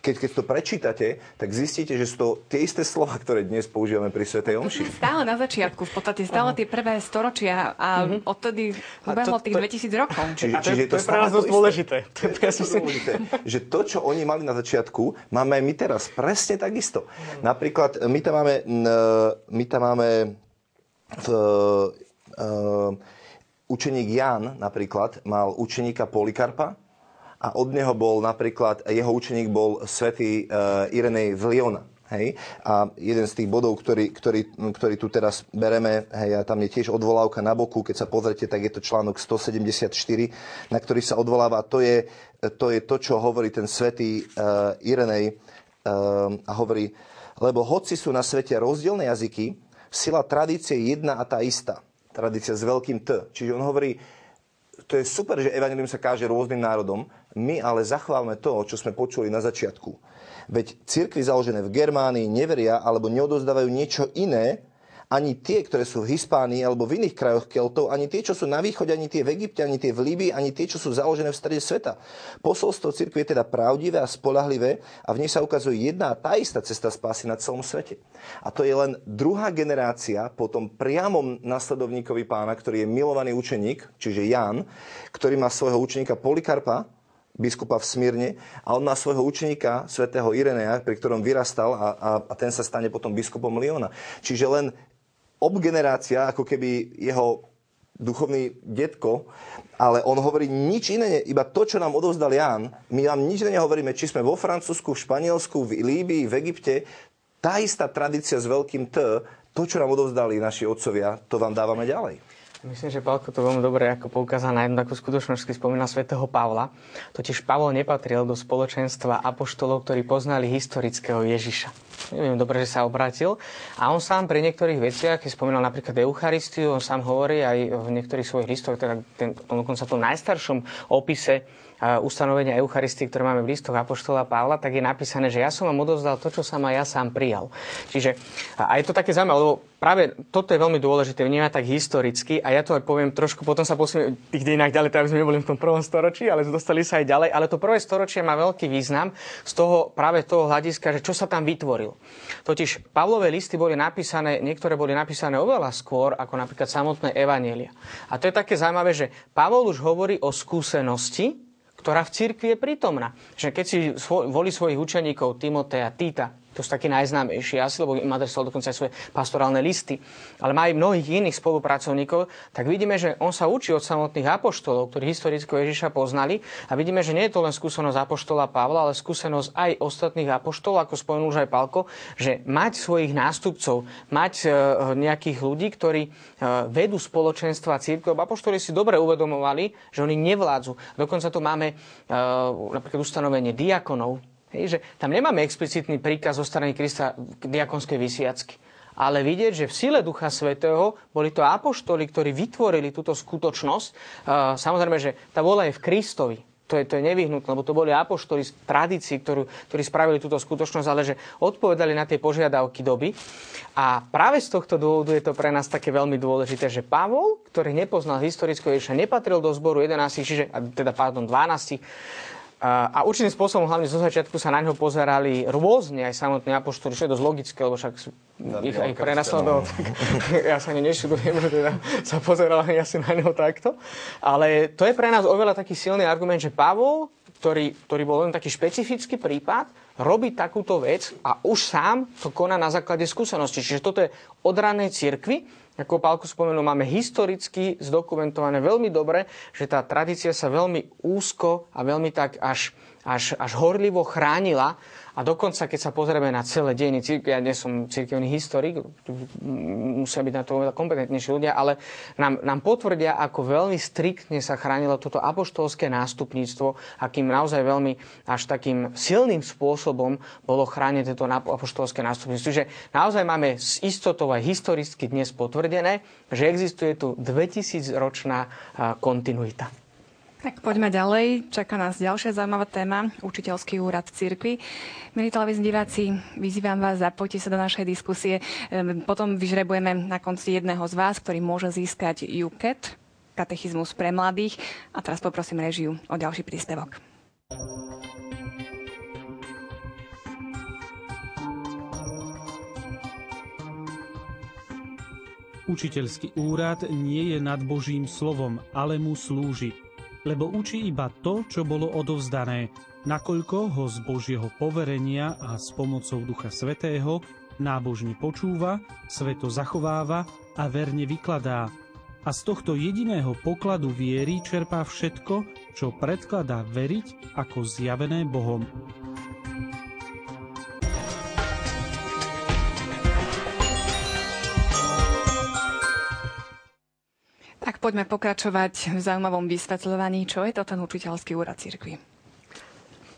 keď, keď to prečítate, tak zistíte, že sú to tie isté slova, ktoré dnes používame pri Svetej Omši. Stále na začiatku, v podstate stále tie prvé storočia a uh-huh. odtedy ubehlo tých 2000 rokov. Čiže, a to, čiže to, to je pre nás dosť dôležité. To je, dôležité. Že to, čo oni mali na začiatku, máme aj my teraz. Presne takisto. Napríklad, my tam máme, my tam máme v, uh, učeník Jan napríklad mal učeníka Polikarpa, a od neho bol napríklad, jeho učeník bol svätý uh, Irenej z Liona. Hej? A jeden z tých bodov, ktorý, ktorý, ktorý tu teraz bereme, hej, a tam je tiež odvolávka na boku, keď sa pozrite, tak je to článok 174, na ktorý sa odvoláva. To je to, je to čo hovorí ten svätý uh, Irenej uh, a hovorí, lebo hoci sú na svete rozdielne jazyky, sila tradície je jedna a tá istá. Tradícia s veľkým T. Čiže on hovorí, to je super, že evanilium sa káže rôznym národom, my ale zachválme to, čo sme počuli na začiatku. Veď cirkvy založené v Germánii neveria alebo neodozdávajú niečo iné ani tie, ktoré sú v Hispánii alebo v iných krajoch Keltov, ani tie, čo sú na východe, ani tie v Egypte, ani tie v Líbii, ani tie, čo sú založené v strede sveta. Posolstvo cirkvi je teda pravdivé a spolahlivé a v nej sa ukazuje jedna a tá istá cesta spásy na celom svete. A to je len druhá generácia po tom priamom nasledovníkovi pána, ktorý je milovaný učeník, čiže Jan, ktorý má svojho učeníka Polikarpa, biskupa v Smírne a on má svojho učeníka, svätého Irenea, pri ktorom vyrastal a, a, a ten sa stane potom biskupom Liona. Čiže len obgenerácia, ako keby jeho duchovný detko, ale on hovorí nič iné, iba to, čo nám odovzdal Ján. My vám nič iné nehovoríme, či sme vo Francúzsku, v Španielsku, v Líbii, v Egypte. Tá istá tradícia s veľkým T, to, čo nám odovzdali naši otcovia, to vám dávame ďalej. Myslím, že Pálko to veľmi dobre ako poukázal na jednu takú skutočnosť, keď spomína svätého Pavla. Totiž Pavol nepatril do spoločenstva apoštolov, ktorí poznali historického Ježiša. Neviem dobre, že sa obratil. A on sám pri niektorých veciach, keď spomínal napríklad Eucharistiu, on sám hovorí aj v niektorých svojich listoch, teda ten, dokonca v tom najstaršom opise ustanovenia Eucharistie, ktoré máme v listoch Apoštola Pavla, tak je napísané, že ja som vám odovzdal to, čo som aj ja sám prijal. Čiže a je to také zaujímavé, lebo práve toto je veľmi dôležité vnímať tak historicky a ja to aj poviem trošku, potom sa posunieme tých dejinách ďalej, tak sme neboli v tom prvom storočí, ale dostali sa aj ďalej, ale to prvé storočie má veľký význam z toho práve toho hľadiska, že čo sa tam vytvoril. Totiž Pavlové listy boli napísané, niektoré boli napísané oveľa skôr ako napríklad samotné evanielia. A to je také zaujímavé, že Pavol už hovorí o skúsenosti, ktorá v cirkvi je prítomná. Že keď si volí svojich učeníkov Timotea, Tita, to sú takí najznámejší asi, lebo im adresoval dokonca aj svoje pastorálne listy, ale má aj mnohých iných spolupracovníkov, tak vidíme, že on sa učí od samotných apoštolov, ktorí historického Ježiša poznali a vidíme, že nie je to len skúsenosť apoštola Pavla, ale skúsenosť aj ostatných apoštolov, ako spomenul už aj Palko, že mať svojich nástupcov, mať e, nejakých ľudí, ktorí e, vedú spoločenstva církev. Apoštoli si dobre uvedomovali, že oni nevládzu. Dokonca tu máme e, napríklad ustanovenie diakonov, Hej, že tam nemáme explicitný príkaz zo strany Krista diakonskej vysviacky. Ale vidieť, že v sile Ducha Svetého boli to apoštoli, ktorí vytvorili túto skutočnosť. Samozrejme, že tá vola je v Kristovi. To je, to je nevyhnutné, lebo to boli apoštoli z tradícií, ktorú, ktorí spravili túto skutočnosť, ale že odpovedali na tie požiadavky doby. A práve z tohto dôvodu je to pre nás také veľmi dôležité, že Pavol, ktorý nepoznal historického Ježiša, nepatril do zboru 11, čiže, teda pardon, 12 a určitým spôsobom, hlavne zo začiatku, sa na ňo pozerali rôzne, aj samotní apoštoli, čo je dosť logické, lebo však ich aj prenasledoval. ja sa ani nešudujem, že teda sa pozeral asi na ňo takto. Ale to je pre nás oveľa taký silný argument, že Pavol, ktorý, ktorý bol len taký špecifický prípad, robí takúto vec a už sám to koná na základe skúsenosti. Čiže toto je od ranej cirkvi, ako Pálko spomenul, máme historicky zdokumentované veľmi dobre, že tá tradícia sa veľmi úzko a veľmi tak až, až, až horlivo chránila a dokonca, keď sa pozrieme na celé dejiny církvy, ja nie som církevný historik, musia byť na to oveľa kompetentnejší ľudia, ale nám, nám potvrdia, ako veľmi striktne sa chránilo toto apoštolské nástupníctvo, akým naozaj veľmi až takým silným spôsobom bolo chránené toto apoštolské nástupníctvo. Čiže naozaj máme s istotou aj historicky dnes potvrdené, že existuje tu 2000-ročná kontinuita. Tak poďme ďalej. Čaká nás ďalšia zaujímavá téma, učiteľský úrad v cirkvi. Milí televízni diváci, vyzývam vás, zapojte sa do našej diskusie. Ehm, potom vyžrebujeme na konci jedného z vás, ktorý môže získať UKET, katechizmus pre mladých. A teraz poprosím režiu o ďalší príspevok. Učiteľský úrad nie je nad Božím slovom, ale mu slúži lebo učí iba to, čo bolo odovzdané, nakoľko ho z Božieho poverenia a s pomocou Ducha Svetého nábožne počúva, sveto zachováva a verne vykladá. A z tohto jediného pokladu viery čerpá všetko, čo predkladá veriť ako zjavené Bohom. Poďme pokračovať v zaujímavom vysvetľovaní, čo je to ten učiteľský úrad cirkvi.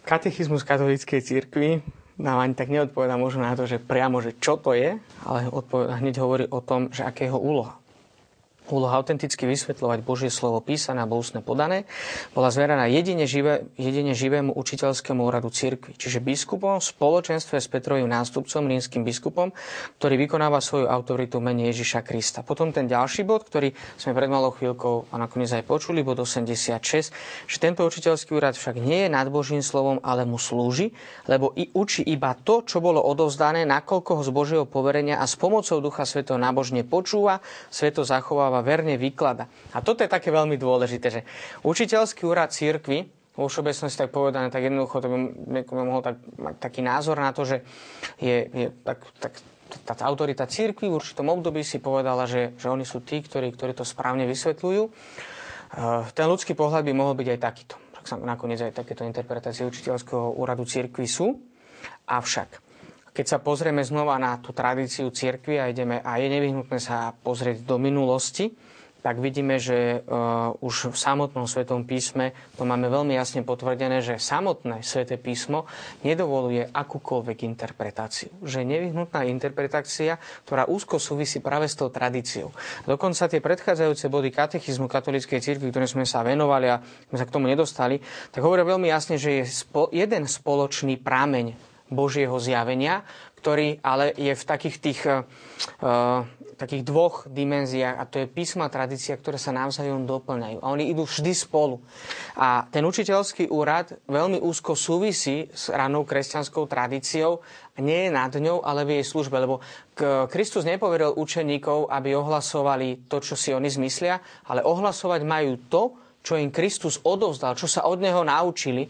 Katechizmus katolíckej cirkvi nám ani tak neodpoveda možno na to, že priamo, že čo to je, ale odpoveda, hneď hovorí o tom, že aké jeho úloha. Úloha autenticky vysvetľovať Božie slovo písané alebo ústne podané, bola zveraná jedine, živé, jedine živému učiteľskému úradu cirkvi, čiže biskupom v spoločenstve s Petrovým nástupcom, rímským biskupom, ktorý vykonáva svoju autoritu mene Ježiša Krista. Potom ten ďalší bod, ktorý sme pred malou chvíľkou a nakoniec aj počuli, bod 86, že tento učiteľský úrad však nie je nad Božím slovom, ale mu slúži, lebo i učí iba to, čo bolo odovzdané, nakoľko ho z Božieho poverenia a s pomocou Ducha Svetého nábožne počúva, sveto zachováva a verne vyklada. A toto je také veľmi dôležité, že učiteľský úrad církvy, vo všeobecnosti tak povedané, tak jednoducho to by, mohol tak, mať taký názor na to, že je, je tak, tak tá, autorita církvy v určitom období si povedala, že, že oni sú tí, ktorí, ktorí to správne vysvetľujú. Uh, ten ľudský pohľad by mohol byť aj takýto. Tak sa nakoniec aj takéto interpretácie učiteľského úradu církvy sú. Avšak, keď sa pozrieme znova na tú tradíciu cirkvi a, ideme, a je nevyhnutné sa pozrieť do minulosti, tak vidíme, že uh, už v samotnom Svetom písme to máme veľmi jasne potvrdené, že samotné Sveté písmo nedovoluje akúkoľvek interpretáciu. Že je nevyhnutná interpretácia, ktorá úzko súvisí práve s tou tradíciou. Dokonca tie predchádzajúce body katechizmu katolíckej cirkvi, ktoré sme sa venovali a sme sa k tomu nedostali, tak hovoria veľmi jasne, že je jeden spoločný prámeň Božieho zjavenia, ktorý ale je v takých tých uh, takých dvoch dimenziách a to je písma tradícia, ktoré sa navzájom doplňajú. A oni idú vždy spolu. A ten učiteľský úrad veľmi úzko súvisí s ranou kresťanskou tradíciou. Nie je nad ňou, ale v jej službe. Lebo Kristus nepoveril učeníkov, aby ohlasovali to, čo si oni zmyslia, ale ohlasovať majú to, čo im Kristus odovzdal, čo sa od neho naučili.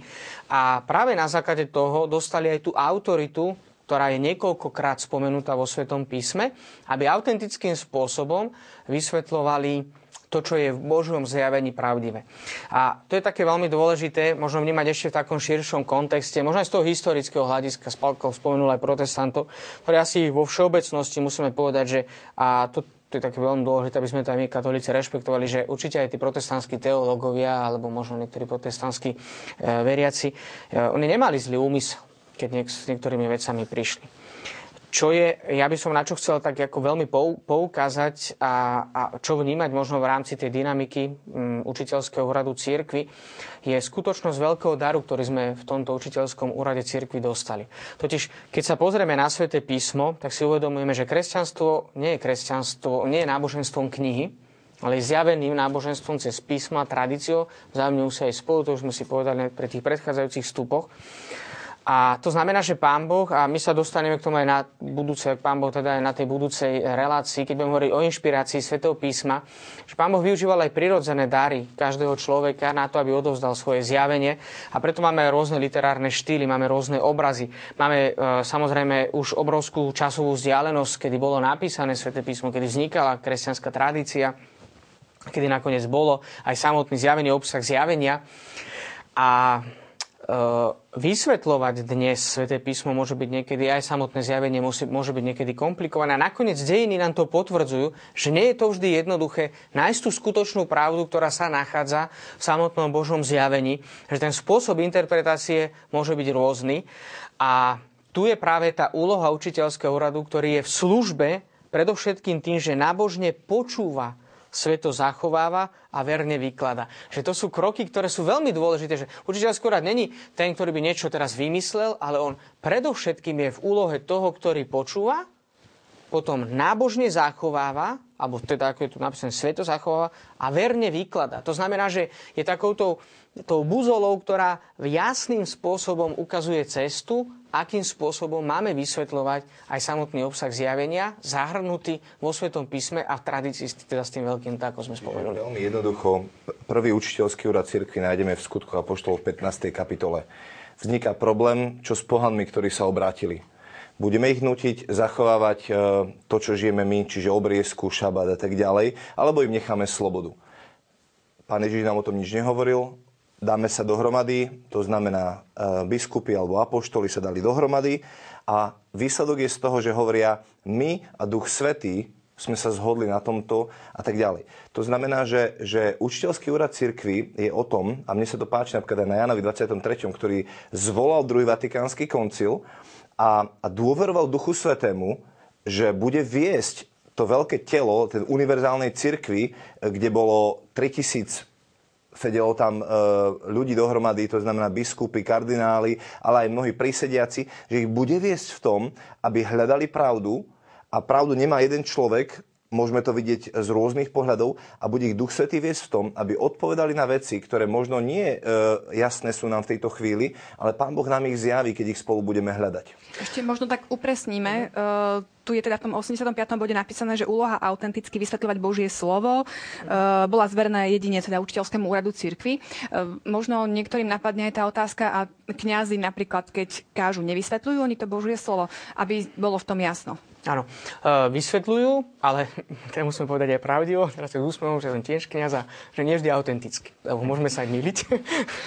A práve na základe toho dostali aj tú autoritu, ktorá je niekoľkokrát spomenutá vo Svetom písme, aby autentickým spôsobom vysvetľovali to, čo je v Božom zjavení pravdivé. A to je také veľmi dôležité, možno vnímať ešte v takom širšom kontexte, možno aj z toho historického hľadiska, Spalkov spomenul aj protestantov, ktorí asi vo všeobecnosti musíme povedať, že a to, to je také veľmi dôležité, aby sme to aj my katolíci rešpektovali, že určite aj tí protestantskí teológovia alebo možno niektorí protestantskí e, veriaci, e, oni nemali zlý úmysel, keď niek- s niektorými vecami prišli. Čo je, ja by som na čo chcel tak ako veľmi poukázať a, a čo vnímať možno v rámci tej dynamiky um, učiteľského úradu církvy, je skutočnosť veľkého daru, ktorý sme v tomto učiteľskom úrade církvy dostali. Totiž, keď sa pozrieme na sväté písmo, tak si uvedomujeme, že kresťanstvo nie je kresťanstvo, nie je náboženstvom knihy, ale je zjaveným náboženstvom cez písmo a tradíciu, vzájomne sa aj spolu, to už sme si povedali pri tých predchádzajúcich vstupoch. A to znamená, že Pán Boh, a my sa dostaneme k tomu aj na budúce, Pán Boh teda aj na tej budúcej relácii, keď budeme hovoriť o inšpirácii Svetého písma, že Pán Boh využíval aj prirodzené dary každého človeka na to, aby odovzdal svoje zjavenie. A preto máme rôzne literárne štýly, máme rôzne obrazy. Máme e, samozrejme už obrovskú časovú vzdialenosť, kedy bolo napísané Sveté písmo, kedy vznikala kresťanská tradícia, kedy nakoniec bolo aj samotný zjavený obsah zjavenia. A vysvetľovať dnes Sveté písmo môže byť niekedy, aj samotné zjavenie môže byť niekedy komplikované. A nakoniec dejiny nám to potvrdzujú, že nie je to vždy jednoduché nájsť tú skutočnú pravdu, ktorá sa nachádza v samotnom Božom zjavení, že ten spôsob interpretácie môže byť rôzny. A tu je práve tá úloha učiteľského úradu, ktorý je v službe predovšetkým tým, že nábožne počúva sveto zachováva a verne vyklada. Že to sú kroky, ktoré sú veľmi dôležité, že učiteľ skôr není ten, ktorý by niečo teraz vymyslel, ale on predovšetkým je v úlohe toho, ktorý počúva, potom nábožne zachováva, alebo teda ako je tu napísané, sveto zachováva a verne vyklada. To znamená, že je takouto tou buzolou, ktorá jasným spôsobom ukazuje cestu akým spôsobom máme vysvetľovať aj samotný obsah zjavenia, zahrnutý vo Svetom písme a v tradícii teda s tým veľkým tak, ako sme spomenuli. Veľmi jednoducho, prvý učiteľský úrad cirkvi nájdeme v skutku Apoštolov v 15. kapitole. Vzniká problém, čo s pohanmi, ktorí sa obrátili. Budeme ich nutiť zachovávať e, to, čo žijeme my, čiže obriezku, šabát a tak ďalej, alebo im necháme slobodu. Pán Ježiš nám o tom nič nehovoril, dáme sa dohromady, to znamená e, biskupy alebo apoštoli sa dali dohromady a výsledok je z toho, že hovoria my a Duch Svetý sme sa zhodli na tomto a tak ďalej. To znamená, že, že učiteľský úrad cirkvi je o tom, a mne sa to páči napríklad aj na Janovi 23., ktorý zvolal druhý vatikánsky koncil a, a dôveroval Duchu Svetému, že bude viesť to veľké telo, ten univerzálnej cirkvi, kde bolo 3000 sedelo tam e, ľudí dohromady, to znamená biskupy, kardináli, ale aj mnohí prísediaci, že ich bude viesť v tom, aby hľadali pravdu. A pravdu nemá jeden človek, môžeme to vidieť z rôznych pohľadov a bude ich Duch Svetý viesť v tom, aby odpovedali na veci, ktoré možno nie e, jasné sú nám v tejto chvíli, ale Pán Boh nám ich zjaví, keď ich spolu budeme hľadať. Ešte možno tak upresníme. E, tu je teda v tom 85. bode napísané, že úloha autenticky vysvetľovať Božie slovo e, bola zverná jedine teda učiteľskému úradu cirkvi. E, možno niektorým napadne aj tá otázka a kňazi napríklad, keď kážu, nevysvetľujú oni to Božie slovo, aby bolo v tom jasno. Áno, uh, vysvetľujú, ale teda musíme povedať aj pravdivo, teraz sa úsmevom, že len tiež kniaza, že nie vždy autenticky, lebo môžeme sa aj miliť.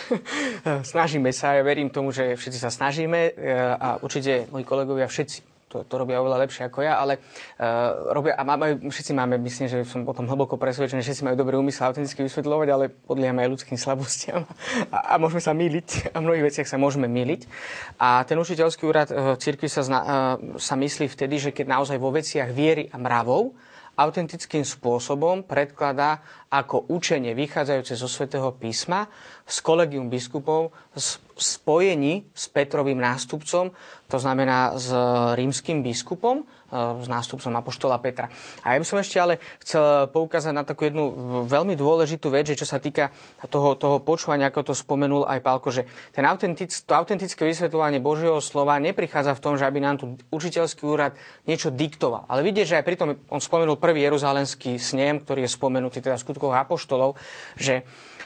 snažíme sa, ja verím tomu, že všetci sa snažíme uh, a určite moji kolegovia všetci to, to robia oveľa lepšie ako ja, ale uh, robia, a majú, všetci máme, myslím, že som potom hlboko presvedčený, všetci majú dobrý úmysel autenticky vysvetľovať, ale podliehame aj ľudským slabostiam a, a môžeme sa myliť a v mnohých veciach sa môžeme myliť. A ten učiteľský úrad uh, cirkvi sa, zna, uh, sa myslí vtedy, že keď naozaj vo veciach viery a mravov autentickým spôsobom predkladá ako učenie vychádzajúce zo svätého písma s kolegium biskupov spojení s Petrovým nástupcom, to znamená s rímským biskupom, s nástupcom Apoštola Petra. A ja by som ešte ale chcel poukázať na takú jednu veľmi dôležitú vec, že čo sa týka toho, toho počúvania, ako to spomenul aj Pálko, že ten autentic, to autentické vysvetľovanie Božieho slova neprichádza v tom, že aby nám tu učiteľský úrad niečo diktoval. Ale vidieť, že aj pritom on spomenul prvý jeruzalemský snem, ktorý je spomenutý teda v Apoštolov, že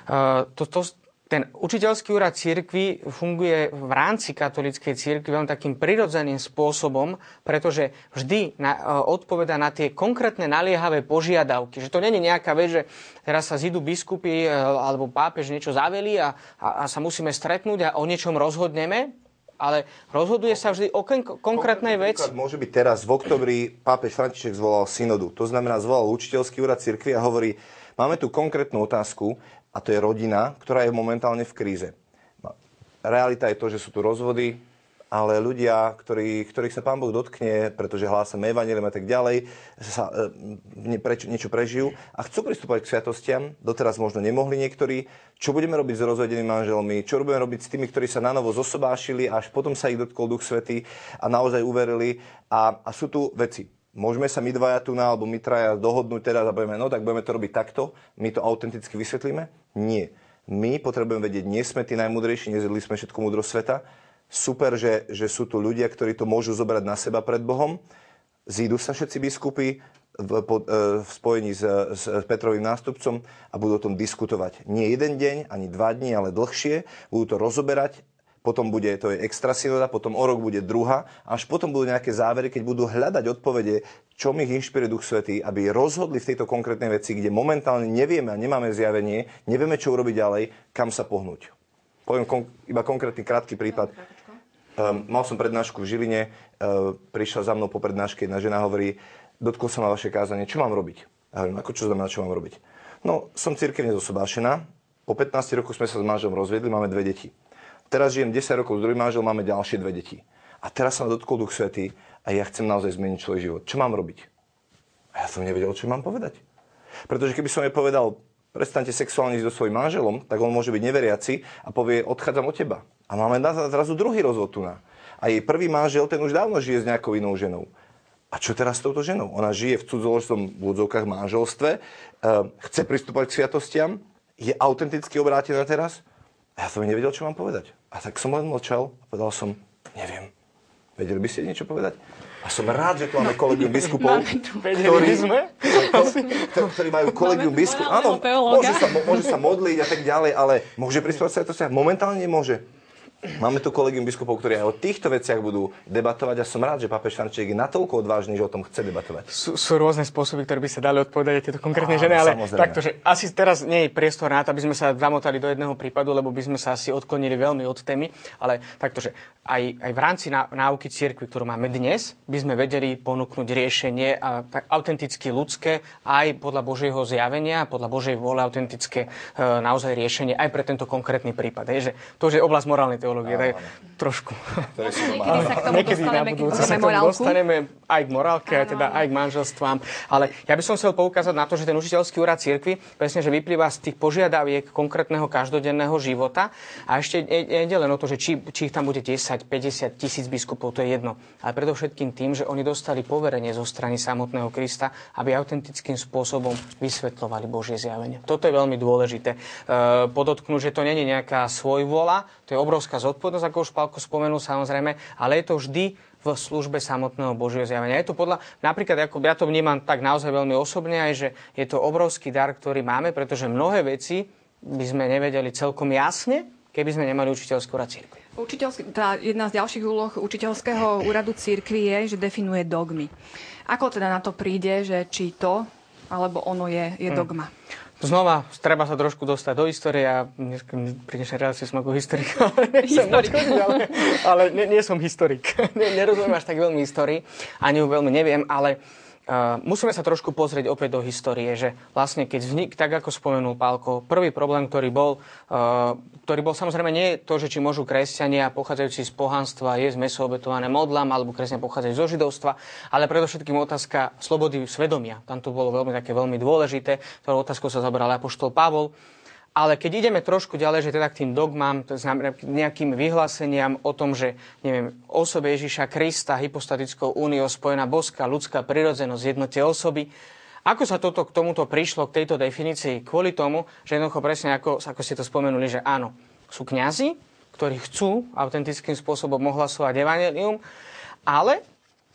uh, to, to, ten učiteľský úrad církvy funguje v rámci katolíckej církvy veľmi takým prirodzeným spôsobom, pretože vždy na, e, odpoveda na tie konkrétne naliehavé požiadavky. Že to není nejaká vec, že teraz sa zidú biskupy e, alebo pápež niečo zaveli a, a, a sa musíme stretnúť a o niečom rozhodneme, ale rozhoduje sa vždy o konkrétnej veci. Môže byť teraz v oktobri pápež František zvolal synodu. To znamená, zvolal učiteľský úrad cirkvi a hovorí, máme tu konkrétnu otázku a to je rodina, ktorá je momentálne v kríze. Realita je to, že sú tu rozvody, ale ľudia, ktorí, ktorých sa Pán Boh dotkne, pretože hlásame evanelium a tak ďalej, sa, e, preč, niečo prežijú a chcú pristúpať k sviatostiam, doteraz možno nemohli niektorí, čo budeme robiť s rozvedenými manželmi, čo budeme robiť s tými, ktorí sa na novo zosobášili až potom sa ich dotkol Duch Svetý a naozaj uverili. A, a sú tu veci. Môžeme sa my dvaja tu na, alebo my traja dohodnúť teraz a budeme, no tak budeme to robiť takto, my to autenticky vysvetlíme? Nie. My potrebujeme vedieť, nie sme tí najmudrejší, nezjedli sme všetku múdrosť sveta. Super, že, že sú tu ľudia, ktorí to môžu zobrať na seba pred Bohom. Zídu sa všetci biskupy v, e, v spojení s, s Petrovým nástupcom a budú o tom diskutovať. Nie jeden deň, ani dva dní, ale dlhšie. Budú to rozoberať potom bude, to je extra synoda, potom o rok bude druhá, až potom budú nejaké závery, keď budú hľadať odpovede, čo mi ich inšpiruje Duch Svetý, aby rozhodli v tejto konkrétnej veci, kde momentálne nevieme a nemáme zjavenie, nevieme, čo urobiť ďalej, kam sa pohnúť. Poviem kon- iba konkrétny krátky prípad. Um, mal som prednášku v Žiline, uh, prišla za mnou po prednáške jedna žena hovorí, dotkol sa ma vaše kázanie, čo mám robiť? A hovorím, ako čo znamená, čo mám robiť? No, som cirkevne zosobášená, po 15 rokoch sme sa s manželom rozviedli, máme dve deti. Teraz žijem 10 rokov s druhým manželom, máme ďalšie dve deti. A teraz sa ma dotkol Duch Svetý a ja chcem naozaj zmeniť svoj život. Čo mám robiť? A ja som nevedel, čo mám povedať. Pretože keby som jej povedal, prestante sexuálne so svojím manželom, tak on môže byť neveriaci a povie, odchádzam od teba. A máme zrazu druhý rozvod tu na. A jej prvý manžel, ten už dávno žije s nejakou inou ženou. A čo teraz s touto ženou? Ona žije v cudzoložskom v úvodzovkách manželstve, e, chce pristúpať k sviatostiam, je autenticky obrátená teraz a ja som nevedel, čo mám povedať. A tak som len mlčal a povedal som, neviem. Vedeli by ste niečo povedať? A som rád, že tu máme kolegium biskupov, ktorí, ktorí majú kolegium biskupov. Áno, môže sa, môže sa modliť a tak ďalej, ale môže prispievať sa to sa? Momentálne nemôže. Máme tu kolegium biskupov, ktorí aj o týchto veciach budú debatovať a som rád, že pápež František je natoľko odvážny, že o tom chce debatovať. Sú, sú rôzne spôsoby, ktoré by sa dali odpovedať tieto konkrétne ženy, ale samozrejme. takto, že asi teraz nie je priestor na to, aby sme sa zamotali do jedného prípadu, lebo by sme sa asi odklonili veľmi od témy, ale takto, že aj, aj v rámci náuky cirkvi, ktorú máme dnes, by sme vedeli ponúknuť riešenie a, tak autenticky ľudské, aj podľa Božieho zjavenia, podľa Božej vôle autentické e, naozaj riešenie aj pre tento konkrétny prípad. Je, že to, že je oblasť morálnej teológie teológie. Tak trošku. Niekedy sa k tomu dostaneme, keď budeme morálku. dostaneme aj k morálke, aj, teda, aj k manželstvám. Ale ja by som chcel poukázať na to, že ten učiteľský úrad cirkvi presne, že vyplýva z tých požiadaviek konkrétneho každodenného života. A ešte nie len o to, že či, či ich tam bude 10, 50, tisíc biskupov, to je jedno. Ale predovšetkým tým, že oni dostali poverenie zo strany samotného Krista, aby autentickým spôsobom vysvetľovali Božie zjavenie. Toto je veľmi dôležité. E, podotknúť, že to není nejaká svojvola, to je obrovská zodpovednosť, ako už Pálko spomenul samozrejme, ale je to vždy v službe samotného Božieho zjavenia. Je to podľa, napríklad, ako ja to vnímam tak naozaj veľmi osobne, aj že je to obrovský dar, ktorý máme, pretože mnohé veci by sme nevedeli celkom jasne, keby sme nemali učiteľskú rad církvy. Učiteľský, tá jedna z ďalších úloh učiteľského úradu církvy je, že definuje dogmy. Ako teda na to príde, že či to alebo ono je, je hm. dogma? Hmm. Znova, treba sa trošku dostať do histórie. Ja pri dnešnej relácii som ako historik, ale, historik. ale, ale nie, nie som historik. Nerozumiem až tak veľmi histórii, ani ju veľmi neviem, ale Uh, musíme sa trošku pozrieť opäť do histórie, že vlastne keď vznik, tak ako spomenul Pálko, prvý problém, ktorý bol, uh, ktorý bol samozrejme nie to, že či môžu kresťania pochádzajúci z pohanstva jesť meso obetované modlám, alebo kresťania pochádzajú zo židovstva, ale predovšetkým otázka slobody svedomia. Tam to bolo veľmi také veľmi dôležité, ktorou otázkou sa zabral apoštol Pavol. Ale keď ideme trošku ďalej, že teda k tým dogmám, to znamená nejakým vyhláseniam o tom, že neviem, osobe Ježiša Krista hypostatickou úniou spojená boská ľudská prirodzenosť jednote osoby, ako sa toto k tomuto prišlo, k tejto definícii? Kvôli tomu, že jednoducho presne ako, ako ste to spomenuli, že áno, sú kňazi, ktorí chcú autentickým spôsobom ohlasovať evanelium, ale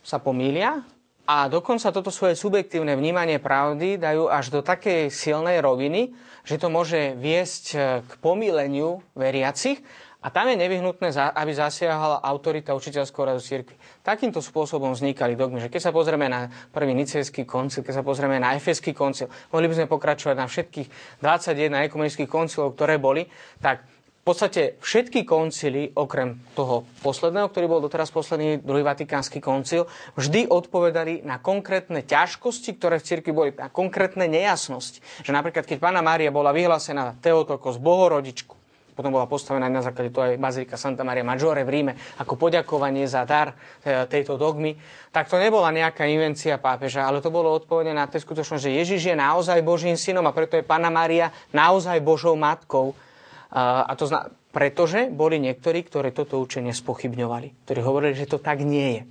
sa pomýlia a dokonca toto svoje subjektívne vnímanie pravdy dajú až do takej silnej roviny, že to môže viesť e, k pomíleniu veriacich a tam je nevyhnutné, aby zasiahala autorita učiteľského radu cirkvi. Takýmto spôsobom vznikali dogmy, že keď sa pozrieme na prvý nicejský koncil, keď sa pozrieme na efeský koncil, mohli by sme pokračovať na všetkých 21 ekumenických koncilov, ktoré boli, tak v podstate všetky koncily, okrem toho posledného, ktorý bol doteraz posledný, druhý vatikánsky koncil, vždy odpovedali na konkrétne ťažkosti, ktoré v cirkvi boli, na konkrétne nejasnosti. Že napríklad, keď pána Mária bola vyhlásená Teotokos, bohorodičku, potom bola postavená na základe toho aj Bazilika Santa Maria Maggiore v Ríme ako poďakovanie za dar e, tejto dogmy, tak to nebola nejaká invencia pápeža, ale to bolo odpovedené na tej skutočnosť, že Ježiš je naozaj Božím synom a preto je Pána Mária naozaj Božou matkou a to zna- pretože boli niektorí, ktorí toto učenie spochybňovali, ktorí hovorili, že to tak nie je.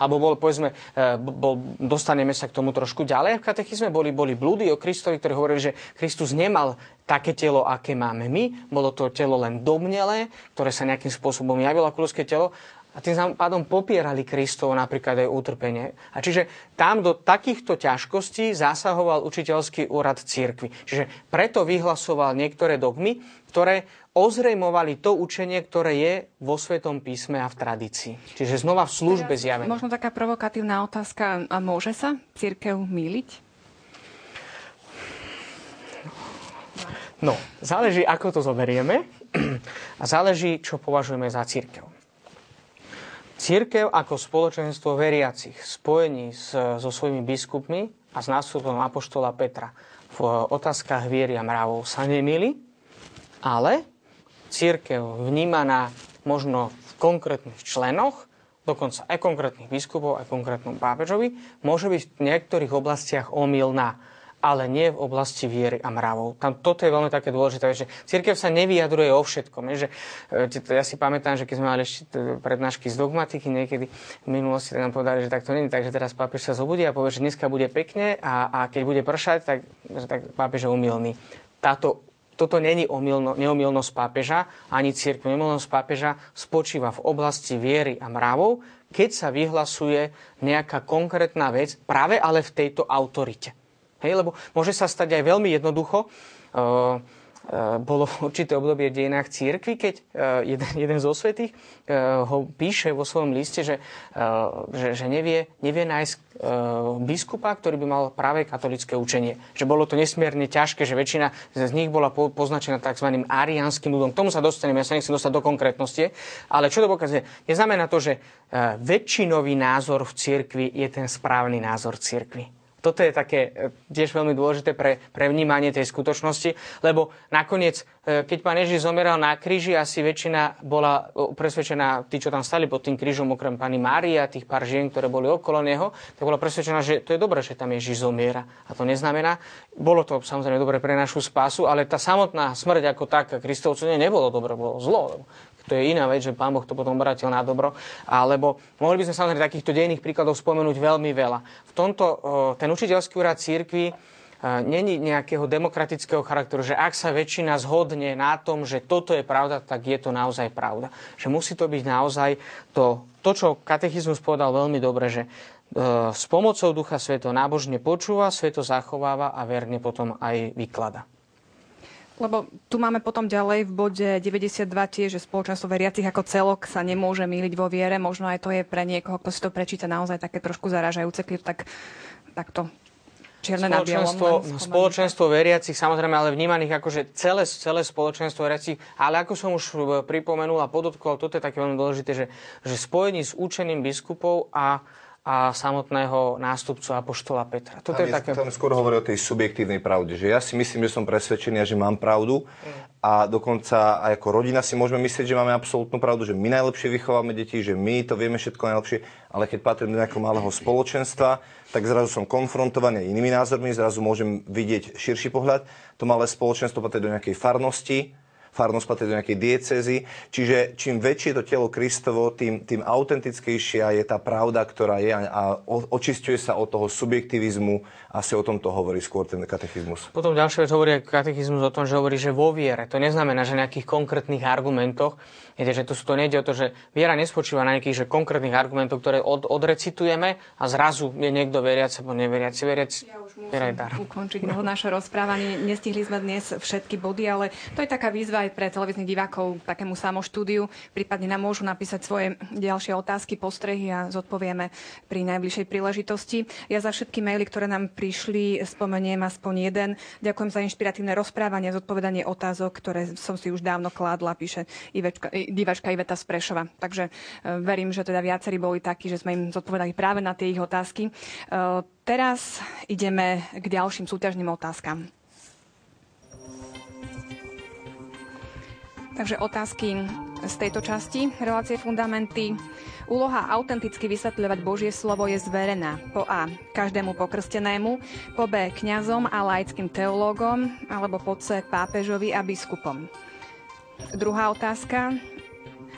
Alebo bol, povedzme, e, bol, dostaneme sa k tomu trošku ďalej. V katechizme boli, boli blúdy o Kristovi, ktorí hovorili, že Kristus nemal také telo, aké máme my. Bolo to telo len domnelé, ktoré sa nejakým spôsobom javilo ako ľudské telo a tým pádom popierali Kristovo napríklad aj utrpenie. A čiže tam do takýchto ťažkostí zasahoval učiteľský úrad církvy. Čiže preto vyhlasoval niektoré dogmy, ktoré ozrejmovali to učenie, ktoré je vo Svetom písme a v tradícii. Čiže znova v službe zjavenia. Možno taká provokatívna otázka. A môže sa církev míliť? No, záleží, ako to zoberieme a záleží, čo považujeme za církev. Církev ako spoločenstvo veriacich spojení s, so svojimi biskupmi a s nástupom Apoštola Petra v otázkach viery a mravov sa nemili, ale církev vnímaná možno v konkrétnych členoch, dokonca aj konkrétnych biskupov, aj konkrétnom pápežovi, môže byť v niektorých oblastiach omylná ale nie v oblasti viery a mravov. Tam toto je veľmi také dôležité, že církev sa nevyjadruje o všetkom. Že, e, ja si pamätám, že keď sme mali ešte prednášky z dogmatiky niekedy v minulosti, tak nám povedali, že tak to nie je, takže teraz pápež sa zobudí a povie, že dneska bude pekne a, a keď bude pršať, tak, tak pápež je umilný. Táto toto není omilno, neomilnosť pápeža, ani církev neomilnosť pápeža spočíva v oblasti viery a mravov, keď sa vyhlasuje nejaká konkrétna vec, práve ale v tejto autorite. Hej, lebo môže sa stať aj veľmi jednoducho. Uh, uh, bolo určité obdobie v dejinách církvy, keď uh, jeden, jeden zo svetých uh, ho píše vo svojom liste, že, že, že nevie, nevie nájsť biskupa, ktorý by mal práve katolické učenie. Že bolo to nesmierne ťažké, že väčšina z nich bola po, poznačená tzv. ariánskym ľudom. K tomu sa dostaneme, ja sa nechcem dostať do konkrétnosti, ale čo to pokazuje? Neznamená to, že väčšinový názor v cirkvi je ten správny názor cirkvi toto je také e, tiež veľmi dôležité pre, pre vnímanie tej skutočnosti, lebo nakoniec, e, keď pán Ježiš zomeral na kríži, asi väčšina bola presvedčená, tí, čo tam stali pod tým krížom, okrem pani Mária tých pár žien, ktoré boli okolo neho, tak bola presvedčená, že to je dobré, že tam Ježiš zomiera. A to neznamená, bolo to samozrejme dobre pre našu spásu, ale tá samotná smrť ako taká Kristovcu nebolo dobre, bolo zlo. To je iná vec, že pán Boh to potom obratil na dobro. Alebo mohli by sme samozrejme takýchto dejných príkladov spomenúť veľmi veľa. V tomto ten učiteľský úrad církvy není nejakého demokratického charakteru, že ak sa väčšina zhodne na tom, že toto je pravda, tak je to naozaj pravda. Že musí to byť naozaj to, to čo katechizmus povedal veľmi dobre, že s pomocou Ducha Sveto nábožne počúva, Sveto zachováva a verne potom aj vyklada. Lebo tu máme potom ďalej v bode 92 tie, že spoločenstvo veriacich ako celok sa nemôže míliť vo viere. Možno aj to je pre niekoho, kto si to prečíta naozaj také trošku zaražajúce, keď tak, takto čierne na bielom. Spoločenstvo veriacich, samozrejme, ale vnímaných ako že celé, celé spoločenstvo veriacich, ale ako som už pripomenul a podotkol, toto je také veľmi dôležité, že, že spojení s učením biskupov a a samotného nástupcu Apoštola Petra. Toto tam je, je také... Tam skôr hovorí o tej subjektívnej pravde, že ja si myslím, že som presvedčený a že mám pravdu a dokonca aj ako rodina si môžeme myslieť, že máme absolútnu pravdu, že my najlepšie vychováme deti, že my to vieme všetko najlepšie, ale keď patrím do nejakého malého spoločenstva, tak zrazu som konfrontovaný inými názormi, zrazu môžem vidieť širší pohľad. To malé spoločenstvo patrí do nejakej farnosti, farnosť patrí do nejakej diecezy. Čiže čím väčšie to telo Kristovo, tým, tým autentickejšia je tá pravda, ktorá je a očistuje sa od toho subjektivizmu. Asi o tom to hovorí skôr ten katechizmus. Potom ďalšia vec hovorí katechizmus o tom, že hovorí, že vo viere. To neznamená, že nejakých konkrétnych argumentoch. Viete, že to, to nejde o to, že viera nespočíva na nejakých že konkrétnych argumentoch, ktoré od, odrecitujeme a zrazu je niekto veriaci alebo neveriaci. Veriaci ja už musím ukončiť naše rozprávanie. Nestihli sme dnes všetky body, ale to je taká výzva aj pre televíznych divákov takému samoštúdiu. Prípadne nám môžu napísať svoje ďalšie otázky, postrehy a zodpovieme pri najbližšej príležitosti. Ja za všetky maily, ktoré nám prišli, spomeniem aspoň jeden. Ďakujem za inšpiratívne rozprávanie, zodpovedanie otázok, ktoré som si už dávno kládla, píše Ivečka, divačka Iveta Sprešova. Takže e, verím, že teda viacerí boli takí, že sme im zodpovedali práve na tie ich otázky. E, teraz ideme k ďalším súťažným otázkam. Takže otázky z tejto časti relácie Fundamenty. Úloha autenticky vysvetľovať Božie slovo je zverená po A. každému pokrstenému, po B. kňazom a laickým teológom, alebo po C. pápežovi a biskupom. Druhá otázka.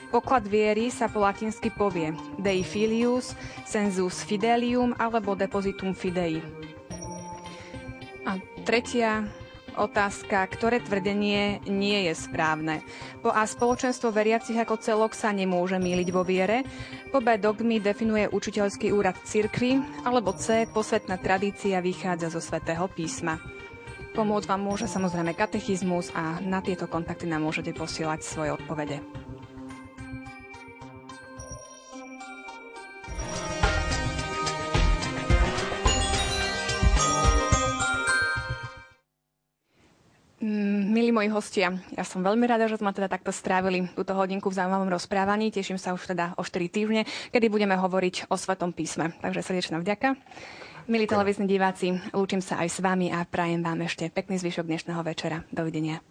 Poklad viery sa po latinsky povie Dei filius, sensus fidelium alebo depositum fidei. A tretia Otázka, ktoré tvrdenie nie je správne. Po A spoločenstvo veriacich ako celok sa nemôže míliť vo viere. Po B dogmy definuje učiteľský úrad cirkvi. Alebo C posvetná tradícia vychádza zo svätého písma. Pomôcť vám môže samozrejme katechizmus a na tieto kontakty nám môžete posielať svoje odpovede. Milí moji hostia, ja som veľmi rada, že sme teda takto strávili túto hodinku v zaujímavom rozprávaní. Teším sa už teda o 4 týždne, kedy budeme hovoriť o Svetom písme. Takže srdečná vďaka. Milí televízni diváci, lúčim sa aj s vami a prajem vám ešte pekný zvyšok dnešného večera. Dovidenia.